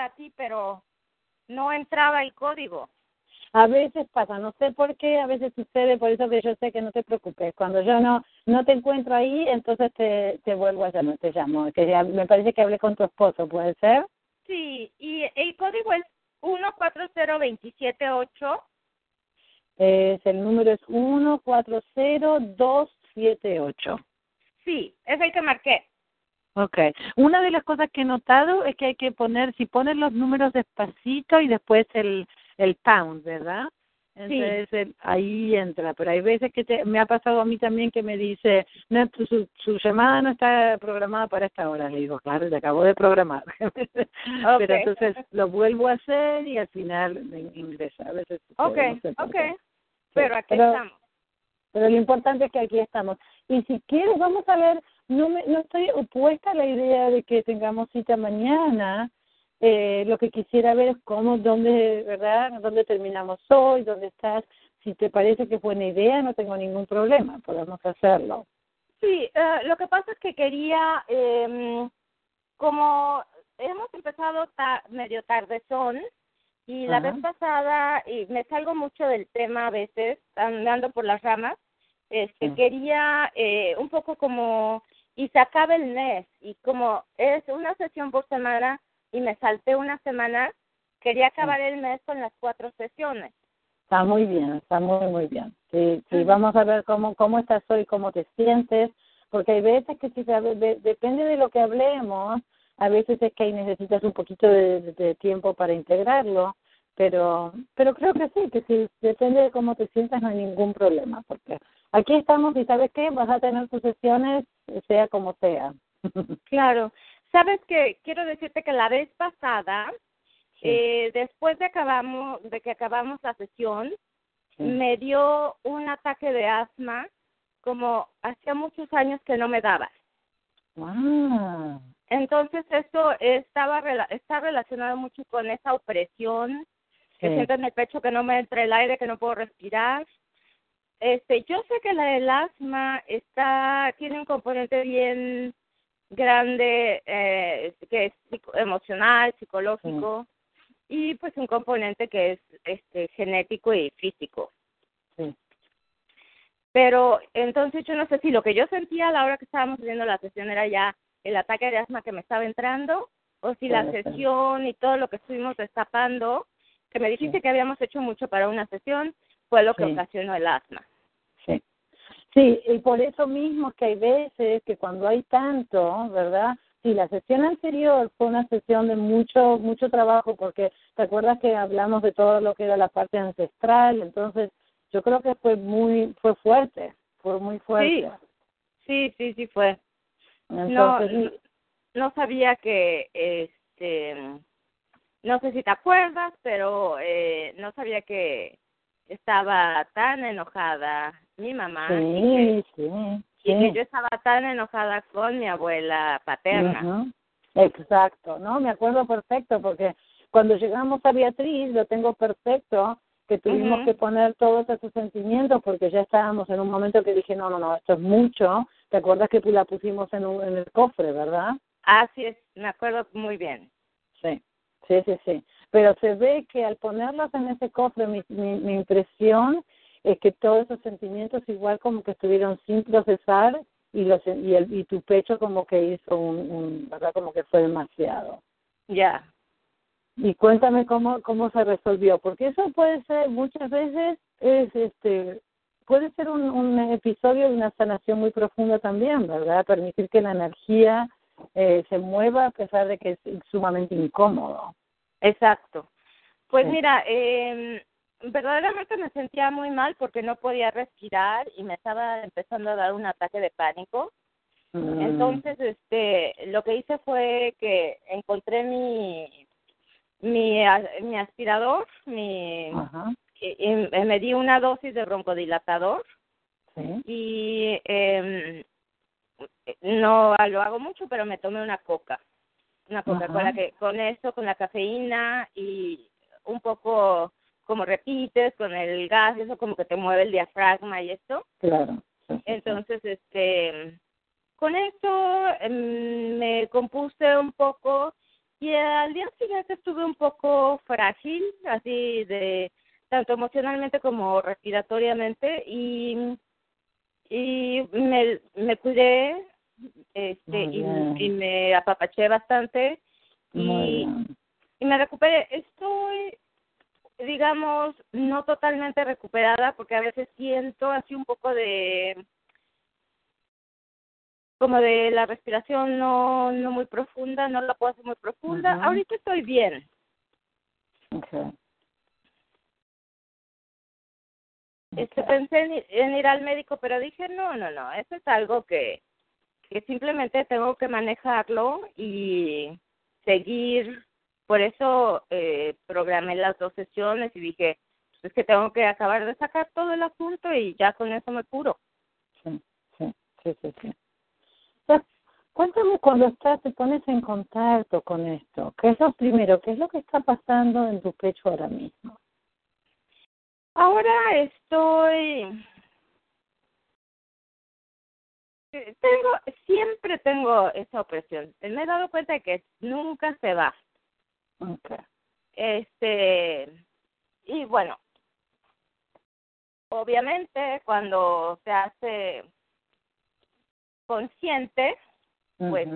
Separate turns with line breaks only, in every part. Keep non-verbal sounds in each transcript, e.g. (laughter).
A ti, pero no entraba el código.
A veces pasa, no sé por qué, a veces sucede, por eso que yo sé que no te preocupes. Cuando yo no no te encuentro ahí, entonces te, te vuelvo a llamar, te llamo. Que ya, me parece que hablé con tu esposo, ¿puede ser?
Sí, y el código es 140278.
Es, el número es 140278.
Sí, es el que marqué.
Okay. Una de las cosas que he notado es que hay que poner, si pones los números despacito y después el, el pound, ¿verdad? Entonces el- ahí entra, pero hay veces que te, me ha pasado a mí también que me dice, no, tu- su, su llamada no está programada para esta hora. Le digo, claro, te acabo de programar. (laughs) Pero entonces lo vuelvo a hacer y al final ingresa. A veces
Ok, ok. Pero aquí
pero-
estamos.
Pero lo importante es que aquí estamos. Y si quieres, vamos a ver, no, me, no estoy opuesta a la idea de que tengamos cita mañana. Eh, lo que quisiera ver es cómo, dónde, ¿verdad? ¿Dónde terminamos hoy? ¿Dónde estás? Si te parece que es buena idea, no tengo ningún problema, podemos hacerlo.
Sí, eh, lo que pasa es que quería, eh, como hemos empezado ta- medio tardezón, y la
Ajá.
vez pasada, y me salgo mucho del tema a veces, andando por las ramas, este,
Sí.
quería eh, un poco como, y se acaba el mes, y como es una sesión por semana, y me salté una semana, quería acabar el mes con las cuatro sesiones.
Está muy bien, está muy, muy bien. Sí, sí, vamos a ver cómo, cómo estás hoy, cómo te sientes, porque hay veces que si se- de- depende de lo que hablemos, a veces es que ahí necesitas un poquito de, de tiempo para integrarlo, pero pero creo que sí, que si depende de cómo te sientas no hay ningún problema, porque aquí estamos y sabes qué, vas a tener tus sesiones sea como sea. (laughs)
claro, sabes que quiero decirte que la vez pasada, eh, después de acabamos de que acabamos la sesión, me dio un ataque de asma como hacía muchos años que no me daba.
Wow.
Entonces esto estaba está relacionado mucho con esa opresión que siento en el pecho que no me entra el aire, que no puedo respirar. Este, yo sé que la, el asma está tiene un componente bien grande eh, que es emocional, psicológico y pues un componente que es este genético y físico.
Sí.
Pero entonces yo no sé si lo que yo sentía a la hora que estábamos haciendo la sesión era ya el ataque de asma que me estaba entrando o si la sesión y todo lo que estuvimos destapando, que me dijiste que habíamos hecho mucho para una sesión, fue lo que ocasionó el asma.
Sí. Sí, y por eso mismo que hay veces que cuando hay tanto, ¿verdad? Sí, la sesión anterior fue una sesión de mucho mucho trabajo porque te acuerdas que hablamos de todo lo que era la parte ancestral, entonces yo creo que fue muy fue fuerte, fue muy fuerte.
Sí, sí, sí, fue. Entonces, no, no sabía que este no sé si te acuerdas, pero eh, no sabía que estaba tan enojada mi mamá.
Sí, sí
y que yo estaba tan enojada con mi abuela paterna.
Exacto, ¿no? Me acuerdo perfecto porque cuando llegamos a Beatriz, lo tengo perfecto, que tuvimos que poner todos esos sentimientos porque ya estábamos en un momento que dije, no, no, no, esto es mucho. ¿Te acuerdas que la pusimos en, un, en el cofre, verdad?
Así es, me acuerdo muy bien.
Sí, sí, sí, sí. Pero se ve que al ponerlos en ese cofre, mi, mi, mi impresión es que todos esos sentimientos igual como que estuvieron sin procesar y los y, el, y tu pecho como que hizo un, un verdad como que fue demasiado.
Ya.
Y cuéntame cómo cómo se resolvió porque eso puede ser muchas veces es este puede ser un, un episodio de una sanación muy profunda también verdad permitir que la energía eh, se mueva a pesar de que es sumamente incómodo
exacto. Pues mira eh, verdaderamente me sentía muy mal porque no podía respirar y me estaba empezando a dar un ataque de pánico. Mm. Entonces, este, lo que hice fue que encontré mi mi, mi aspirador, mi y, me di una dosis de broncodilatador y eh, no lo hago mucho, pero me tomé una coca, una Coca-Cola que con eso, con la cafeína y un poco como repites con el gas, eso como que te mueve el diafragma y esto.
Claro.
Entonces, este, con eso em, me compuse un poco y al día siguiente estuve un poco frágil, así de tanto emocionalmente como respiratoriamente y y me, me cuidé este y, y, me apapaché bastante y, y me recuperé. Estoy digamos, no totalmente recuperada, porque a veces siento así un poco de como de la respiración no no muy profunda, no la puedo hacer muy profunda. Ahorita estoy bien.
Okay.
Este, pensé en, ir al médico, pero dije, no, no, no, eso es algo que, que simplemente tengo que manejarlo y seguir por eso eh, programé las dos sesiones y dije, pues es que tengo que acabar de sacar todo el asunto y ya con eso me curo.
Sí, sí, sí, sí. cuéntame cuando estás, te pones en contacto con esto, ¿qué es lo primero? ¿Qué es lo que está pasando en tu pecho ahora mismo?
Ahora estoy tengo siempre tengo esa opresión me he dado cuenta de que nunca se va
Okay.
Este, y bueno, obviamente cuando se hace consciente, pues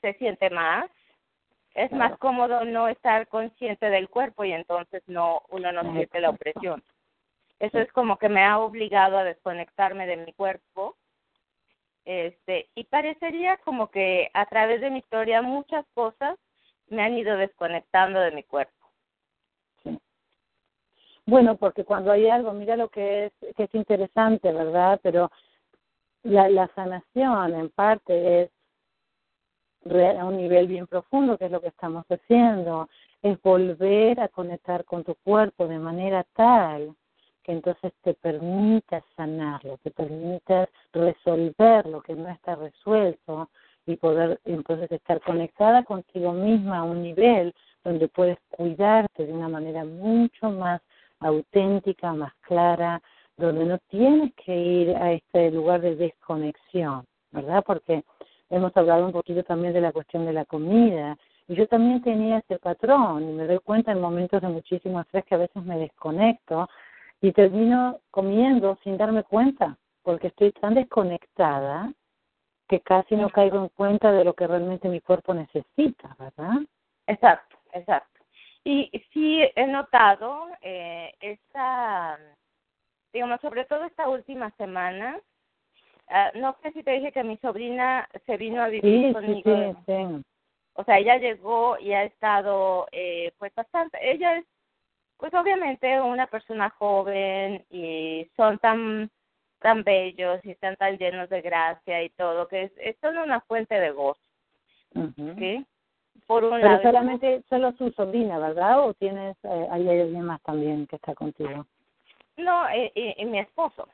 se siente más. Es más cómodo no estar consciente del cuerpo y entonces no uno no siente la opresión. Eso es como que me ha obligado a desconectarme de mi cuerpo. Este, y parecería como que a través de mi historia muchas cosas me han ido desconectando de mi cuerpo.
Sí, Bueno, porque cuando hay algo, mira lo que es, que es interesante, ¿verdad? Pero la, la sanación en parte es a un nivel bien profundo, que es lo que estamos haciendo, es volver a conectar con tu cuerpo de manera tal que entonces te permita sanarlo, te permita resolver lo que no está resuelto y poder entonces estar conectada contigo misma a un nivel donde puedes cuidarte de una manera mucho más auténtica, más clara, donde no tienes que ir a este lugar de desconexión, ¿verdad? Porque hemos hablado un poquito también de la cuestión de la comida. Y yo también tenía ese patrón y me doy cuenta en momentos de muchísimo estrés que a veces me desconecto y termino comiendo sin darme cuenta, porque estoy tan desconectada que casi no caigo en cuenta de lo que realmente mi cuerpo necesita, ¿verdad?
Exacto, exacto. Y sí he notado eh, esta, digamos, sobre todo esta última semana, ah, no sé si te dije que mi sobrina se vino a vivir conmigo.
Sí, sí,
O sea, ella llegó y ha estado, eh, pues bastante, ella es pues obviamente una persona joven y son tan tan bellos y están tan llenos de gracia y todo que es, son una fuente de gozo ¿sí?
por un pero solamente solo su sobrina verdad o tienes eh, hay alguien más también que está contigo
no y, y, mi esposo.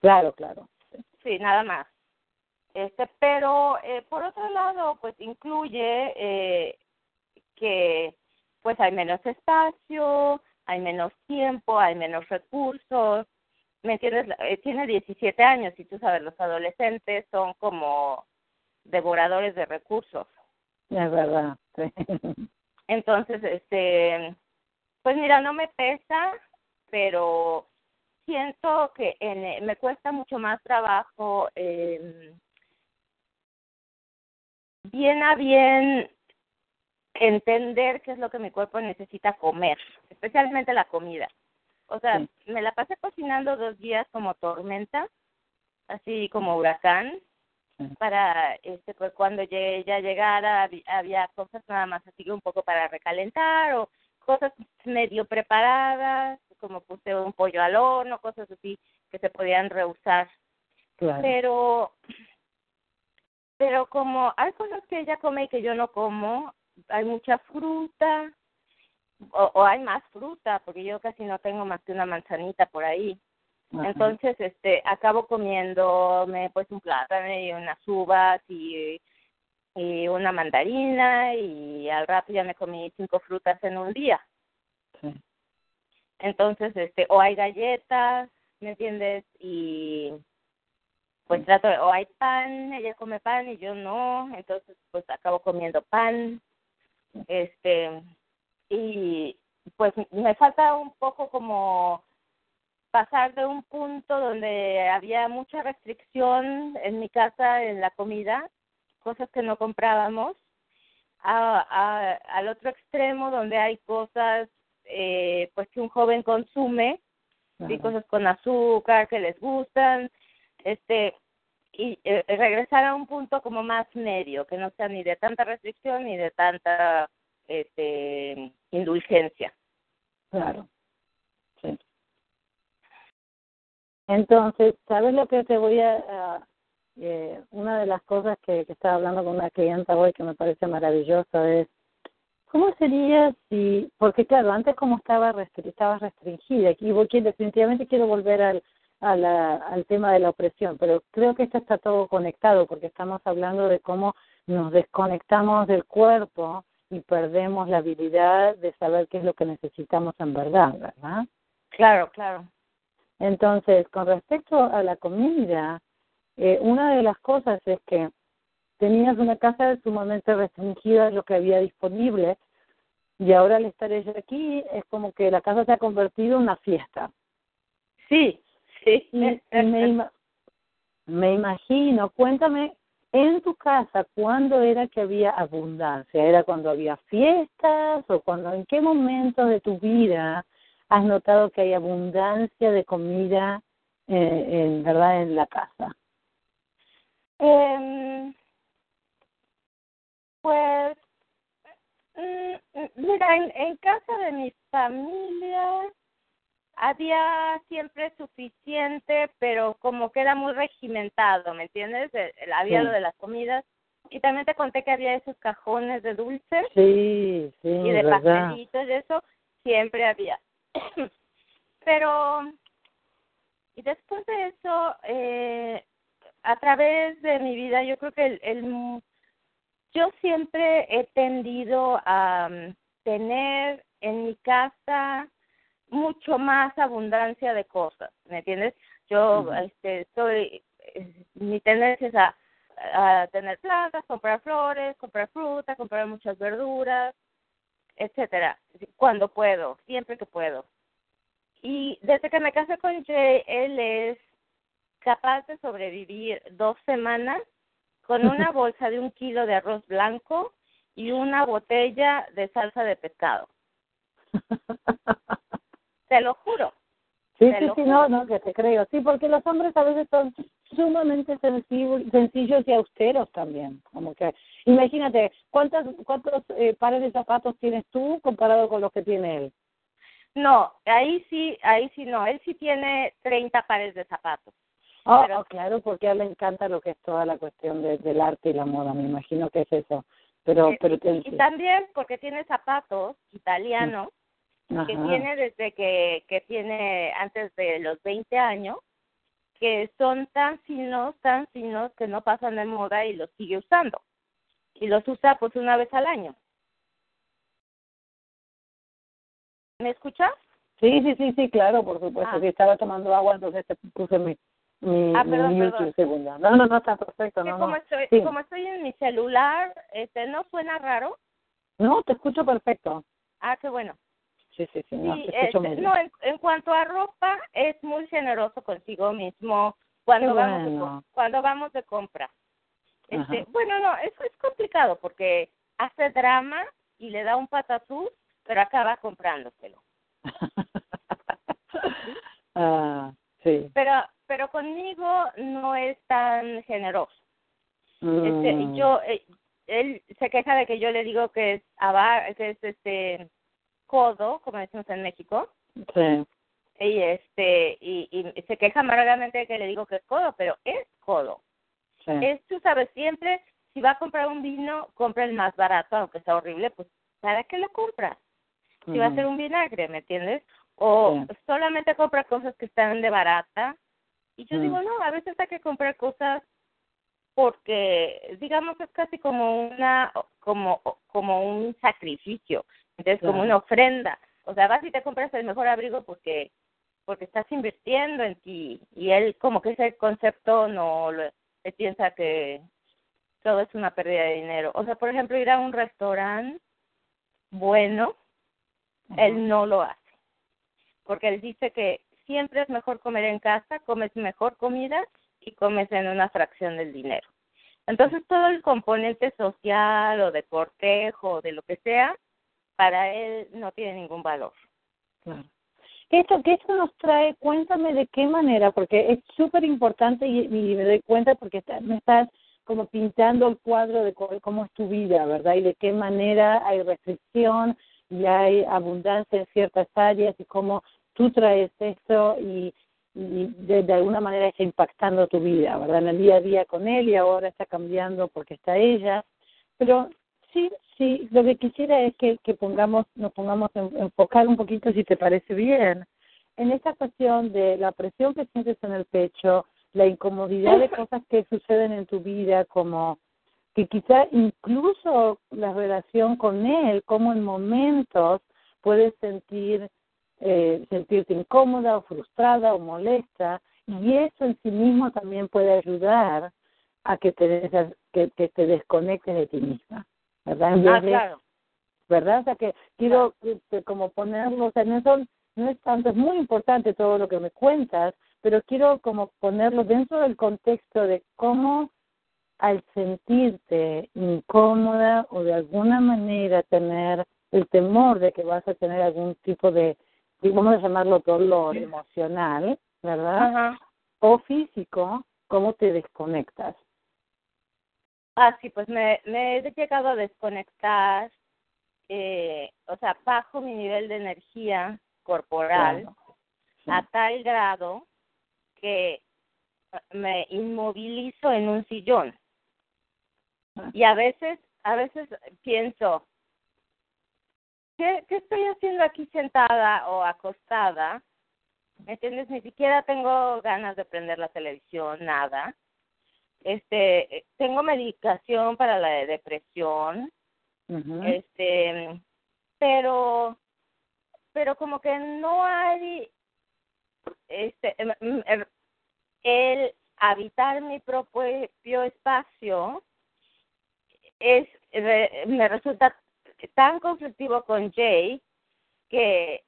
Claro claro.
Sí nada más. Este pero eh, por otro lado pues incluye eh, que pues hay menos espacio hay menos tiempo, hay menos recursos. ¿Me entiendes? Eh, tiene 17 años y tú sabes, los adolescentes son como devoradores de recursos.
Es verdad.
Entonces, este, pues mira, no me pesa, pero siento que en, me cuesta mucho más trabajo eh, bien a bien entender qué es lo que mi cuerpo necesita comer, especialmente la comida. O sea, me la pasé cocinando dos días como tormenta, así como huracán, para este pues cuando ella llegara había cosas nada más así un poco para recalentar o cosas medio preparadas, como puse un pollo al horno, cosas así que se podían reusar. Pero pero como hay cosas que ella come y que yo no como, hay mucha fruta o, hay más fruta porque yo casi no tengo más que una manzanita por ahí. Entonces este acabo comiéndome pues un plátano y unas uvas y y una mandarina y al rato ya me comí cinco frutas en un día. Entonces este o hay galletas me entiendes y pues trato o hay pan ella come pan y yo no entonces pues acabo comiendo pan este y pues me falta un poco como pasar de un punto donde había mucha restricción en mi casa en la comida, cosas que no comprábamos, a, al otro extremo donde hay cosas eh, pues que un joven consume, y cosas con azúcar que les gustan, este y eh, regresar a un punto como más medio, que no sea ni de tanta restricción ni de tanta este indulgencia.
Claro. Sí. Entonces, ¿sabes lo que te voy a... eh, una de las cosas que, que estaba hablando con una clienta hoy que me parece maravillosa es, ¿cómo sería si, porque claro, antes como estaba, restri estaba restringida, y definitivamente quiero volver al, a la, al tema de la opresión, pero creo que esto está todo conectado porque estamos hablando de cómo nos desconectamos del cuerpo y perdemos la habilidad de saber qué es lo que necesitamos en verdad, ¿verdad?
Claro, claro.
Entonces, con respecto a la comida, eh, una de las cosas es que tenías una casa sumamente restringida de lo que había disponible y ahora al estar ella aquí es como que la casa se ha convertido en una fiesta.
Sí, Sí.
me, me imagino, cuéntame, en tu casa, ¿cuándo era que había abundancia? ¿Era cuando había fiestas o cuando, en qué momentos de tu vida has notado que hay abundancia de comida, eh, en verdad, en la casa?
Eh, pues, mm, mira, en, en casa de mi familia había siempre suficiente, pero como que era muy regimentado, ¿me entiendes? Había lo de las comidas. Y también te conté que había esos cajones de dulces.
Sí, sí.
Y de pastelitos y eso, siempre había. (coughs) pero, y después de eso, eh, a través de mi vida, yo creo que el, el yo siempre he tendido a mm, tener en mi casa mucho más abundancia de cosas, ¿me entiendes? Yo este soy eh, mi tendencia es a, a tener plantas, comprar flores, comprar fruta, comprar muchas verduras, etcétera, cuando puedo, siempre que puedo. Y desde que me casé con Jay, él es capaz de sobrevivir dos semanas con una (laughs) bolsa de un kilo de arroz blanco y una botella de salsa de pescado. (laughs) Te lo juro.
Sí, sí, sí, no, no, que te creo. Sí, porque los hombres a veces son sumamente sencillos y austeros también. Como que, imagínate, ¿cuántos, cuántos eh, pares de zapatos tienes tú comparado con los que tiene él?
No, ahí sí, ahí sí no. Él sí tiene 30 pares de zapatos.
Oh, oh, claro, porque a él le encanta lo que es toda la cuestión del arte y la moda, me imagino que es eso. Pero, pero
y también porque tiene zapatos italianos que tiene desde que, que tiene antes de los 20 años, que son tan finos, tan finos que no pasan de moda y los sigue usando. Y los usa pues una vez al año. ¿Me escuchas?
Sí, sí, sí, sí, claro, por supuesto. Si ah. estaba tomando agua, entonces te puse mi, mi,
ah, perdón,
mi No, no, no, está perfecto. No,
como, Estoy, como estoy en mi celular, este, ¿no suena raro?
No, te escucho perfecto.
Ah, qué bueno.
Sí, sí, sí, no,
este, no en, cuanto a ropa, es muy generoso consigo mismo cuando vamos de, cuando vamos de compra. Este, bueno, no, eso es complicado porque hace drama y le da un patatús, pero acaba comprándoselo. (laughs)
ah, sí.
Pero pero conmigo no es tan generoso. Este, mm. yo eh, él se queja de que yo le digo que es abar, que es este codo, como decimos en México.
Sí.
Y este y, y se queja amargamente de que le digo que es codo, pero es codo. Sí. Es, tú sabes, siempre si va a comprar un vino, compra el más barato, aunque sea horrible, pues ¿para qué lo compras? Si va a ser un vinagre, ¿me entiendes? O solamente compra cosas que están de barata y yo digo, no, a veces hay que comprar cosas porque, digamos, es casi como una, como, como un sacrificio, entonces como una ofrenda. O sea, vas y te compras el mejor abrigo porque porque estás invirtiendo en ti y él como que ese concepto no lo, él piensa que todo es una pérdida de dinero. O sea, por ejemplo, ir a un restaurante bueno, él no lo hace. Porque él dice que siempre es mejor comer en casa, comes mejor comida y comes en una fracción del dinero. Entonces todo el componente social o de cortejo o de lo que sea, para él no tiene ningún valor.
Claro. Esto, que esto nos trae, cuéntame de qué manera, porque es súper importante y, me doy cuenta porque me estás como pintando el cuadro de cómo es tu vida, ¿verdad? Y de qué manera hay restricción y hay abundancia en ciertas áreas y cómo tú traes esto y, de, alguna manera está impactando tu vida, ¿verdad? En el día a día con él y ahora está cambiando porque está ella. Pero sí, sí, lo que quisiera es que, que pongamos, nos pongamos a enfocar un poquito, si te parece bien, en esta cuestión de la presión que sientes en el pecho, la incomodidad de cosas que suceden en tu vida, como que quizá incluso la relación con él, como en momentos puedes sentir eh, sentirte incómoda o frustrada o molesta y eso en sí mismo también puede ayudar a que te, que, te desconectes de ti misma, ¿verdad?
ah, claro.
¿Verdad? O sea que quiero como ponerlo, o sea, no, son, no es tanto, es muy importante todo lo que me cuentas, pero quiero como ponerlo dentro del contexto de cómo al sentirte incómoda o de alguna manera tener el temor de que vas a tener algún tipo de vamos a llamarlo dolor emocional, ¿verdad? O físico, ¿cómo te desconectas?
Ah, sí, pues me, me he llegado a desconectar, eh, o sea, bajo mi nivel de energía corporal a tal grado que me inmovilizo en un sillón.
Ah.
Y a veces, a veces pienso, ¿qué, qué estoy haciendo aquí sentada o acostada? ¿Me entiendes? Ni siquiera tengo ganas de prender la televisión, nada. Este, tengo medicación para la depresión, este, pero, pero como que no hay, este, em- em- em- el habitar mi propio espacio es me resulta tan conflictivo con Jay que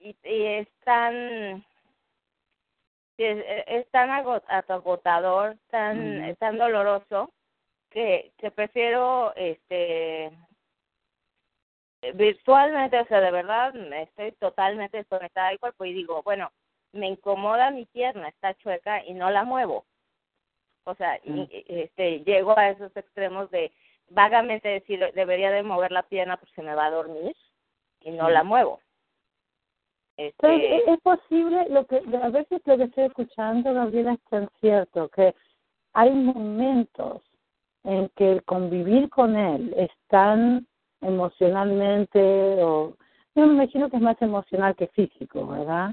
y, y es tan es, es tan ago- agotador tan tan doloroso que que prefiero este virtualmente o sea de verdad estoy totalmente desconectada del cuerpo y digo bueno me incomoda mi pierna está chueca y no la muevo o sea y-
Mm.
y, este llego a esos extremos de vagamente decir debería de mover la pierna porque me va a dormir y no
Mm.
la muevo este
es- es posible, lo que a veces lo que estoy escuchando, Gabriela, es tan cierto, que hay momentos en que el convivir con él es tan emocionalmente, o yo me imagino que es más emocional que físico, ¿verdad?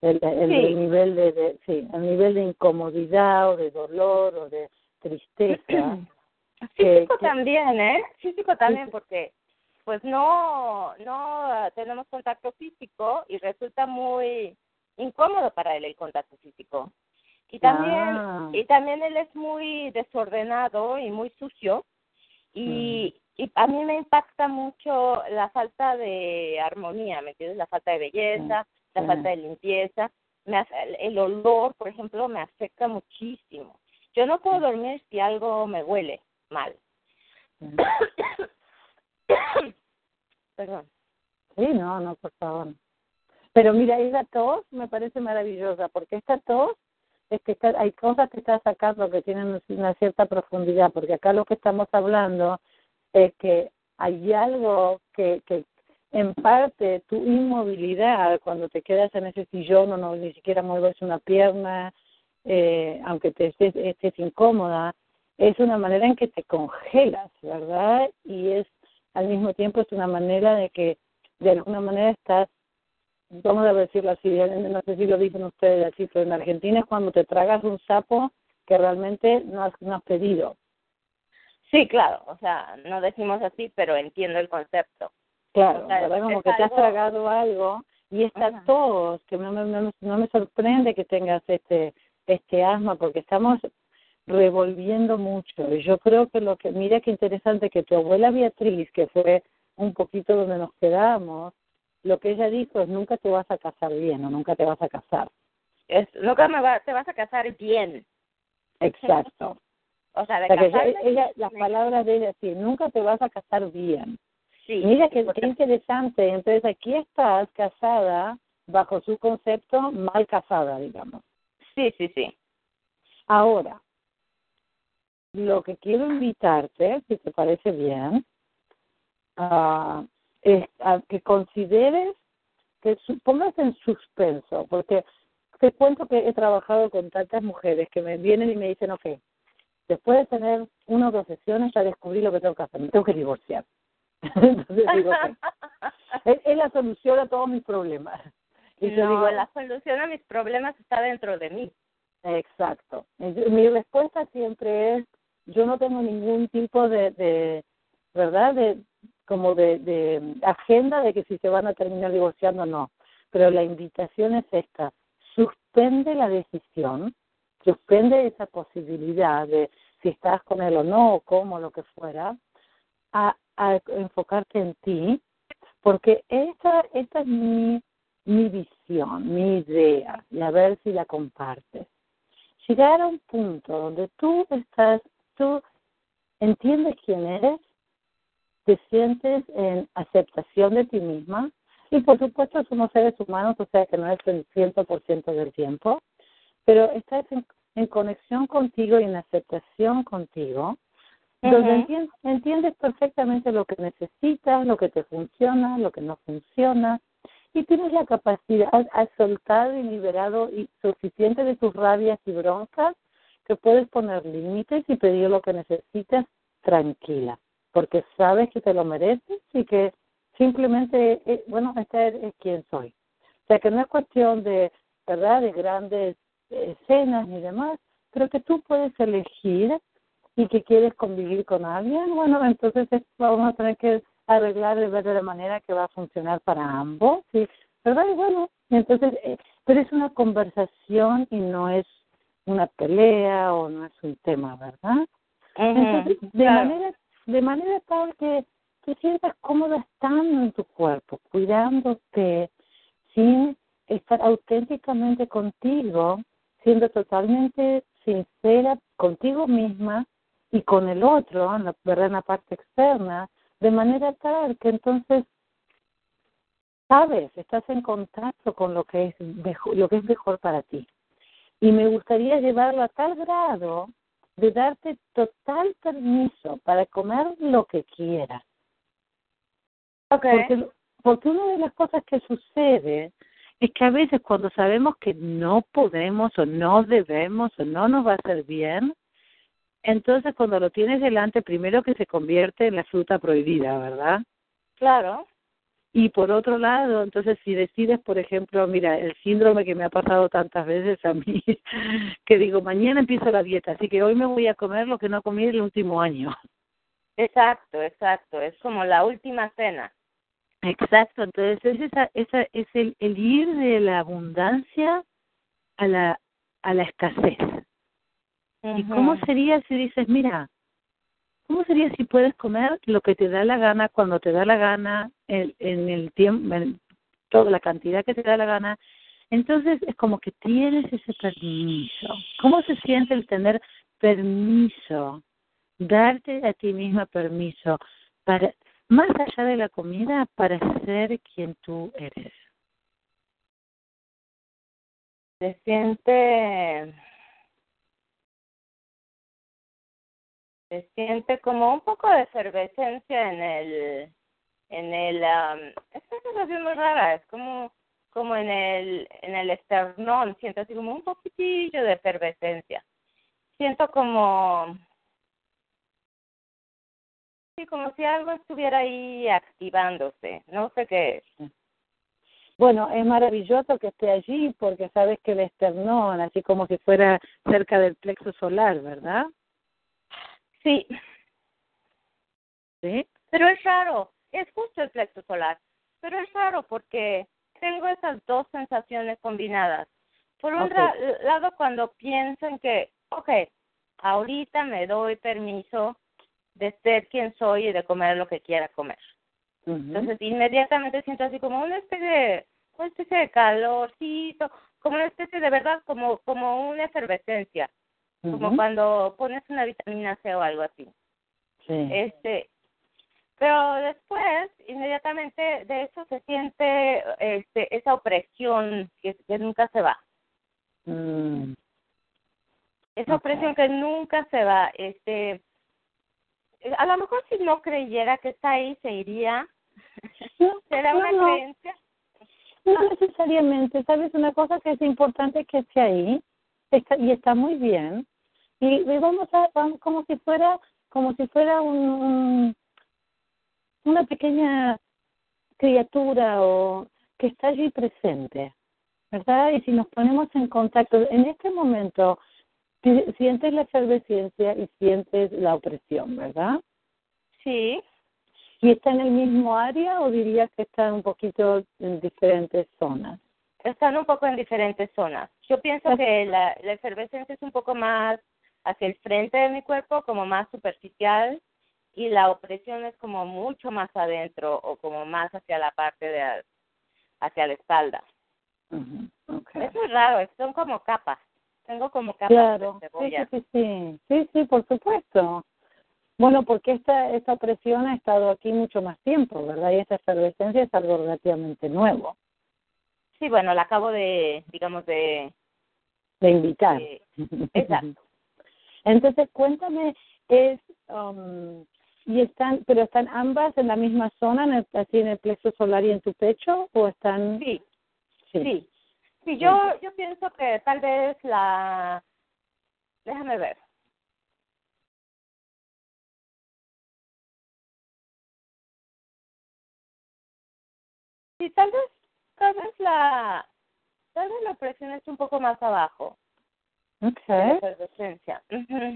El, el,
Sí.
el nivel de, de, sí, el nivel de incomodidad o de dolor o de tristeza. (clears throat)
físico
que-
también eh físico también porque pues no no tenemos contacto físico y resulta muy incómodo para él el contacto físico. Y también
Ah.
y también él es muy desordenado y muy sucio. Y y a mí me impacta mucho la falta de armonía me entiendes la falta de belleza la
Sí.
falta de limpieza. Me hace, el- el olor por ejemplo me afecta muchísimo. Yo no puedo dormir si algo me huele mal (coughs) (coughs) perdón
Sí, no, no, por favor. Pero mira, esa tos me parece maravillosa, porque esta tos es que está- hay cosas que está sacando que tienen una cierta profundidad, porque acá lo que estamos hablando es que hay algo que, que en parte tu inmovilidad cuando te quedas en ese sillón o no ni siquiera mueves una pierna, eh, aunque te estés, estés incómoda, es una manera en que te congelas, ¿verdad? Y es al mismo tiempo es una manera de que de alguna manera estás, vamos a decirlo así, no sé si lo dicen ustedes así, pero en Argentina es cuando te tragas un sapo que realmente no has, no has pedido.
sí claro o sea no decimos así pero entiendo el concepto
Claro,
O sea,
¿verdad? Como que te has tragado algo y esta
Ajá.
tos, que no me, no, me- no me sorprende que tengas este este asma, porque estamos revolviendo mucho. Y yo creo que lo que, mira qué interesante que tu abuela Beatriz, que fue un poquito donde nos quedamos, lo que ella dijo es nunca te vas a casar bien o nunca te vas a casar.
es nunca me va, te vas a casar bien
Exacto. (laughs)
o sea de
O sea, ella, las palabras de ella, sí, nunca te vas a casar bien.
sí
Mira qué, qué interesante. Entonces aquí estás casada bajo su concepto mal casada, digamos.
sí sí sí
Ahora, lo que quiero invitarte, si te parece bien, es a que consideres que su- pongas en suspenso, porque te cuento que he trabajado con tantas mujeres que me vienen y me dicen, ok, después de tener una o dos sesiones ya descubrí lo que tengo que hacer, me tengo que divorciar. (laughs) Entonces digo, ok, es, es la solución a todos mis problemas. Y yo
no,
digo,
la solución a mis problemas está dentro de mí.
Exacto. Mi respuesta siempre es, yo no tengo ningún tipo de, de ¿verdad? De como de, de agenda de que si se van a terminar divorciando o no. Pero la invitación es esta, suspende la decisión, suspende esa posibilidad de si estás con él o no, o cómo, lo que fuera, a, a enfocarte en ti, porque esta, esta es mi, mi visión, mi idea, y a ver si la compartes llegar a un punto donde tú estás, tú entiendes quién eres, te sientes en aceptación de ti misma, y por supuesto somos seres humanos, o sea que no es el 100% del tiempo, pero estás en, en conexión contigo y en aceptación contigo, donde entiendes, entiendes perfectamente lo que necesitas, lo que te funciona, lo que no funciona, y tienes la capacidad, has, soltado y liberado y suficiente de tus rabias y broncas que puedes poner límites y pedir lo que necesitas tranquila, porque sabes que te lo mereces y que simplemente, eh, bueno, este es quien soy. O sea, que no es cuestión de, ¿verdad?, de grandes escenas ni demás, pero que tú puedes elegir y que quieres convivir con alguien, bueno, entonces vamos a tener que arreglar de ver de la manera que va a funcionar para ambos, ¿sí? ¿verdad? Y bueno, entonces, eh, pero es una conversación y no es una pelea o no es un tema, ¿verdad? entonces, de manera de manera tal que te sientas cómoda estando en tu cuerpo, cuidándote, sin estar auténticamente contigo, siendo totalmente sincera contigo misma y con el otro, en la, ¿verdad? en la parte externa, de manera tal que entonces sabes, estás en contacto con lo que es mejor, lo que es mejor para ti. Y me gustaría llevarlo a tal grado de darte total permiso para comer lo que quieras.
Okay.
Porque, porque una de las cosas que sucede es que a veces cuando sabemos que no podemos o no debemos o no nos va a hacer bien, entonces cuando lo tienes delante, primero que se convierte en la fruta prohibida, ¿verdad?
Claro.
Y por otro lado, entonces si decides, por ejemplo, mira, el síndrome que me ha pasado tantas veces a mí, (laughs) que digo, mañana empiezo la dieta, así que hoy me voy a comer lo que no comí el último año.
Exacto, exacto, es como la última cena.
Exacto, entonces es esa, esa es el, el ir de la abundancia a la a la escasez. ¿Y cómo sería si dices, mira, cómo sería si puedes comer lo que te da la gana cuando te da la gana en, en el tiempo, en toda la cantidad que te da la gana? Entonces es como que tienes ese permiso. ¿Cómo se siente el tener permiso? Darte a ti misma permiso para más allá de la comida para ser quien tú eres.
Se siente se siente como un poco de efervescencia en el en el um, es una sensación muy rara es como como en el en el esternón siento así como un poquitillo de efervescencia siento como Sí, como si algo estuviera ahí activándose. No sé qué es.
Bueno, es maravilloso que esté allí porque sabes que el esternón, así como si fuera cerca del plexo solar, ¿verdad?
Sí.
¿Sí?
Pero es raro, es justo el plexo solar, pero es raro porque tengo esas dos sensaciones combinadas. Por un lado, cuando pienso en que, ok, ahorita me doy permiso de ser quien soy y de comer lo que quiera comer. Entonces inmediatamente siento así como una especie de, una especie de calorcito, como una especie de verdad, como, como una efervescencia, como cuando pones una vitamina C o algo así.
Sí.
Este, pero después, inmediatamente de eso se siente este, esa opresión que, que nunca se va.
Mm.
Esa opresión que nunca se va. Este, a lo mejor si no creyera que está ahí, se iría. (laughs) ¿Será una creencia?
No necesariamente, ¿sabes? Una cosa que es importante que esté ahí está, y está muy bien. Y, vamos a, vamos, como si fuera, como si fuera un, una pequeña criatura o que está allí presente, ¿verdad? Y si nos ponemos en contacto, en este momento, sientes la efervescencia y sientes la opresión, ¿verdad?
Sí.
¿Y está en el mismo área o dirías que está un poquito en diferentes zonas?
Están un poco en diferentes zonas. Yo pienso que la, la efervescencia es un poco más hacia el frente de mi cuerpo, como más superficial, y la opresión es como mucho más adentro o como más hacia la parte de hacia la espalda. Eso es raro, son como capas. Tengo como capas
claro. de cebolla. Sí, sí, sí, sí, por supuesto. Bueno, porque esta, esta opresión ha estado aquí mucho más tiempo, ¿verdad? Y esta efervescencia es algo relativamente nuevo.
Sí, bueno, la acabo de, digamos, de...
De invitar.
exacto.
Entonces, cuéntame, es, um, ¿Y están, pero están ambas en la misma zona, en el, así en el plexo solar y en tu pecho, o están?
Sí, sí. Sí, yo, yo pienso que tal vez la... Déjame ver. Sí, tal vez, tal vez la, tal vez la presión es un poco más abajo.
Okay.
La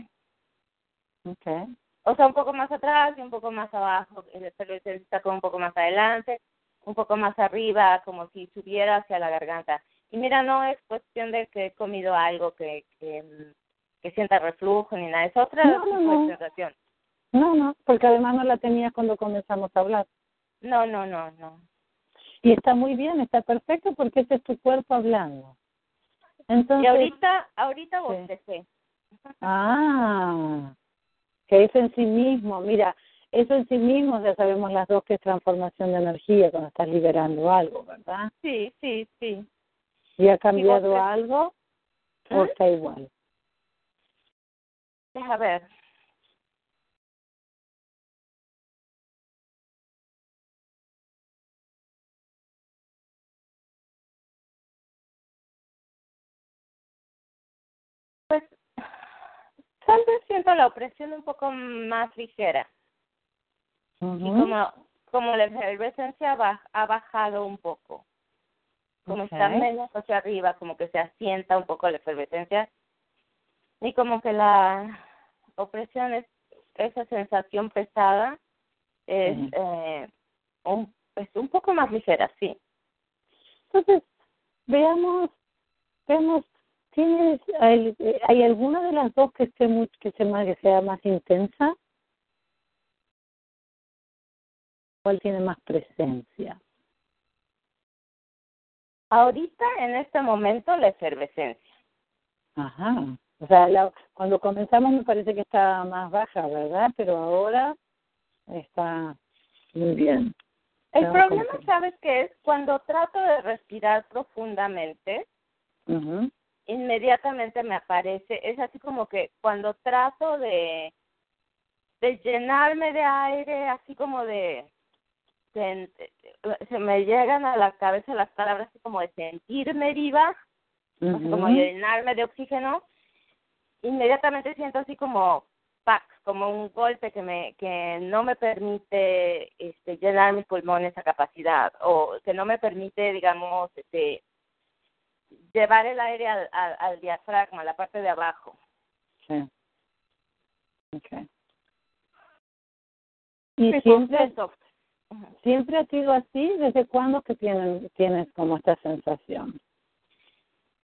Okay.
O sea, un poco más atrás y un poco más abajo. El efervescencia está como un poco más adelante, un poco más arriba, como si subiera hacia la garganta. Y mira, no es cuestión de que he comido algo que, que, que sienta reflujo ni nada, es otra
No, no, no.
sensación.
No, no, porque además no la tenías cuando comenzamos a hablar.
No, no, no, no.
Y está muy bien, está perfecto porque ese es tu cuerpo hablando. Entonces,
Y ahorita, ahorita bostecé.
Ah, que eso en sí mismo, mira, eso en sí mismo ya sabemos las dos que es transformación de energía cuando estás liberando algo, ¿verdad?
Sí, sí, sí.
¿Y ha cambiado
te-
algo o
¿Mm?
está igual?
Deja ver. Tal vez siento la opresión un poco más ligera. Y como como la efervescencia ba- ha bajado un poco. Como está menos hacia arriba, como que se asienta un poco la efervescencia. Y como que la opresión es esa sensación pesada es eh, un, es un poco más ligera, sí.
Entonces, veamos, vemos, ¿tienes, hay, hay alguna de las dos que esté que, se, más- que sea más intensa? ¿Cuál tiene más presencia?
Ahorita, en este momento, la efervescencia.
Ajá. O sea, la- cuando comenzamos me parece que estaba más baja, ¿verdad? Pero ahora está muy bien.
El problema, ¿sabes qué es? Cuando trato de respirar profundamente. Inmediatamente me aparece, es así como que cuando trato de, de llenarme de aire, así como de, de- se me llegan a la cabeza las palabras así como de sentirme viva, así como llenarme de oxígeno, inmediatamente siento así como como un golpe que me que no me permite este llenar mis pulmones a capacidad o que no me permite digamos este llevar el aire al, al, al diafragma, a la parte de abajo.
Sí. Okay. ¿Y
Sí,
siempre, siempre ha sido así? ¿Desde cuándo que tienes, tienes como esta sensación?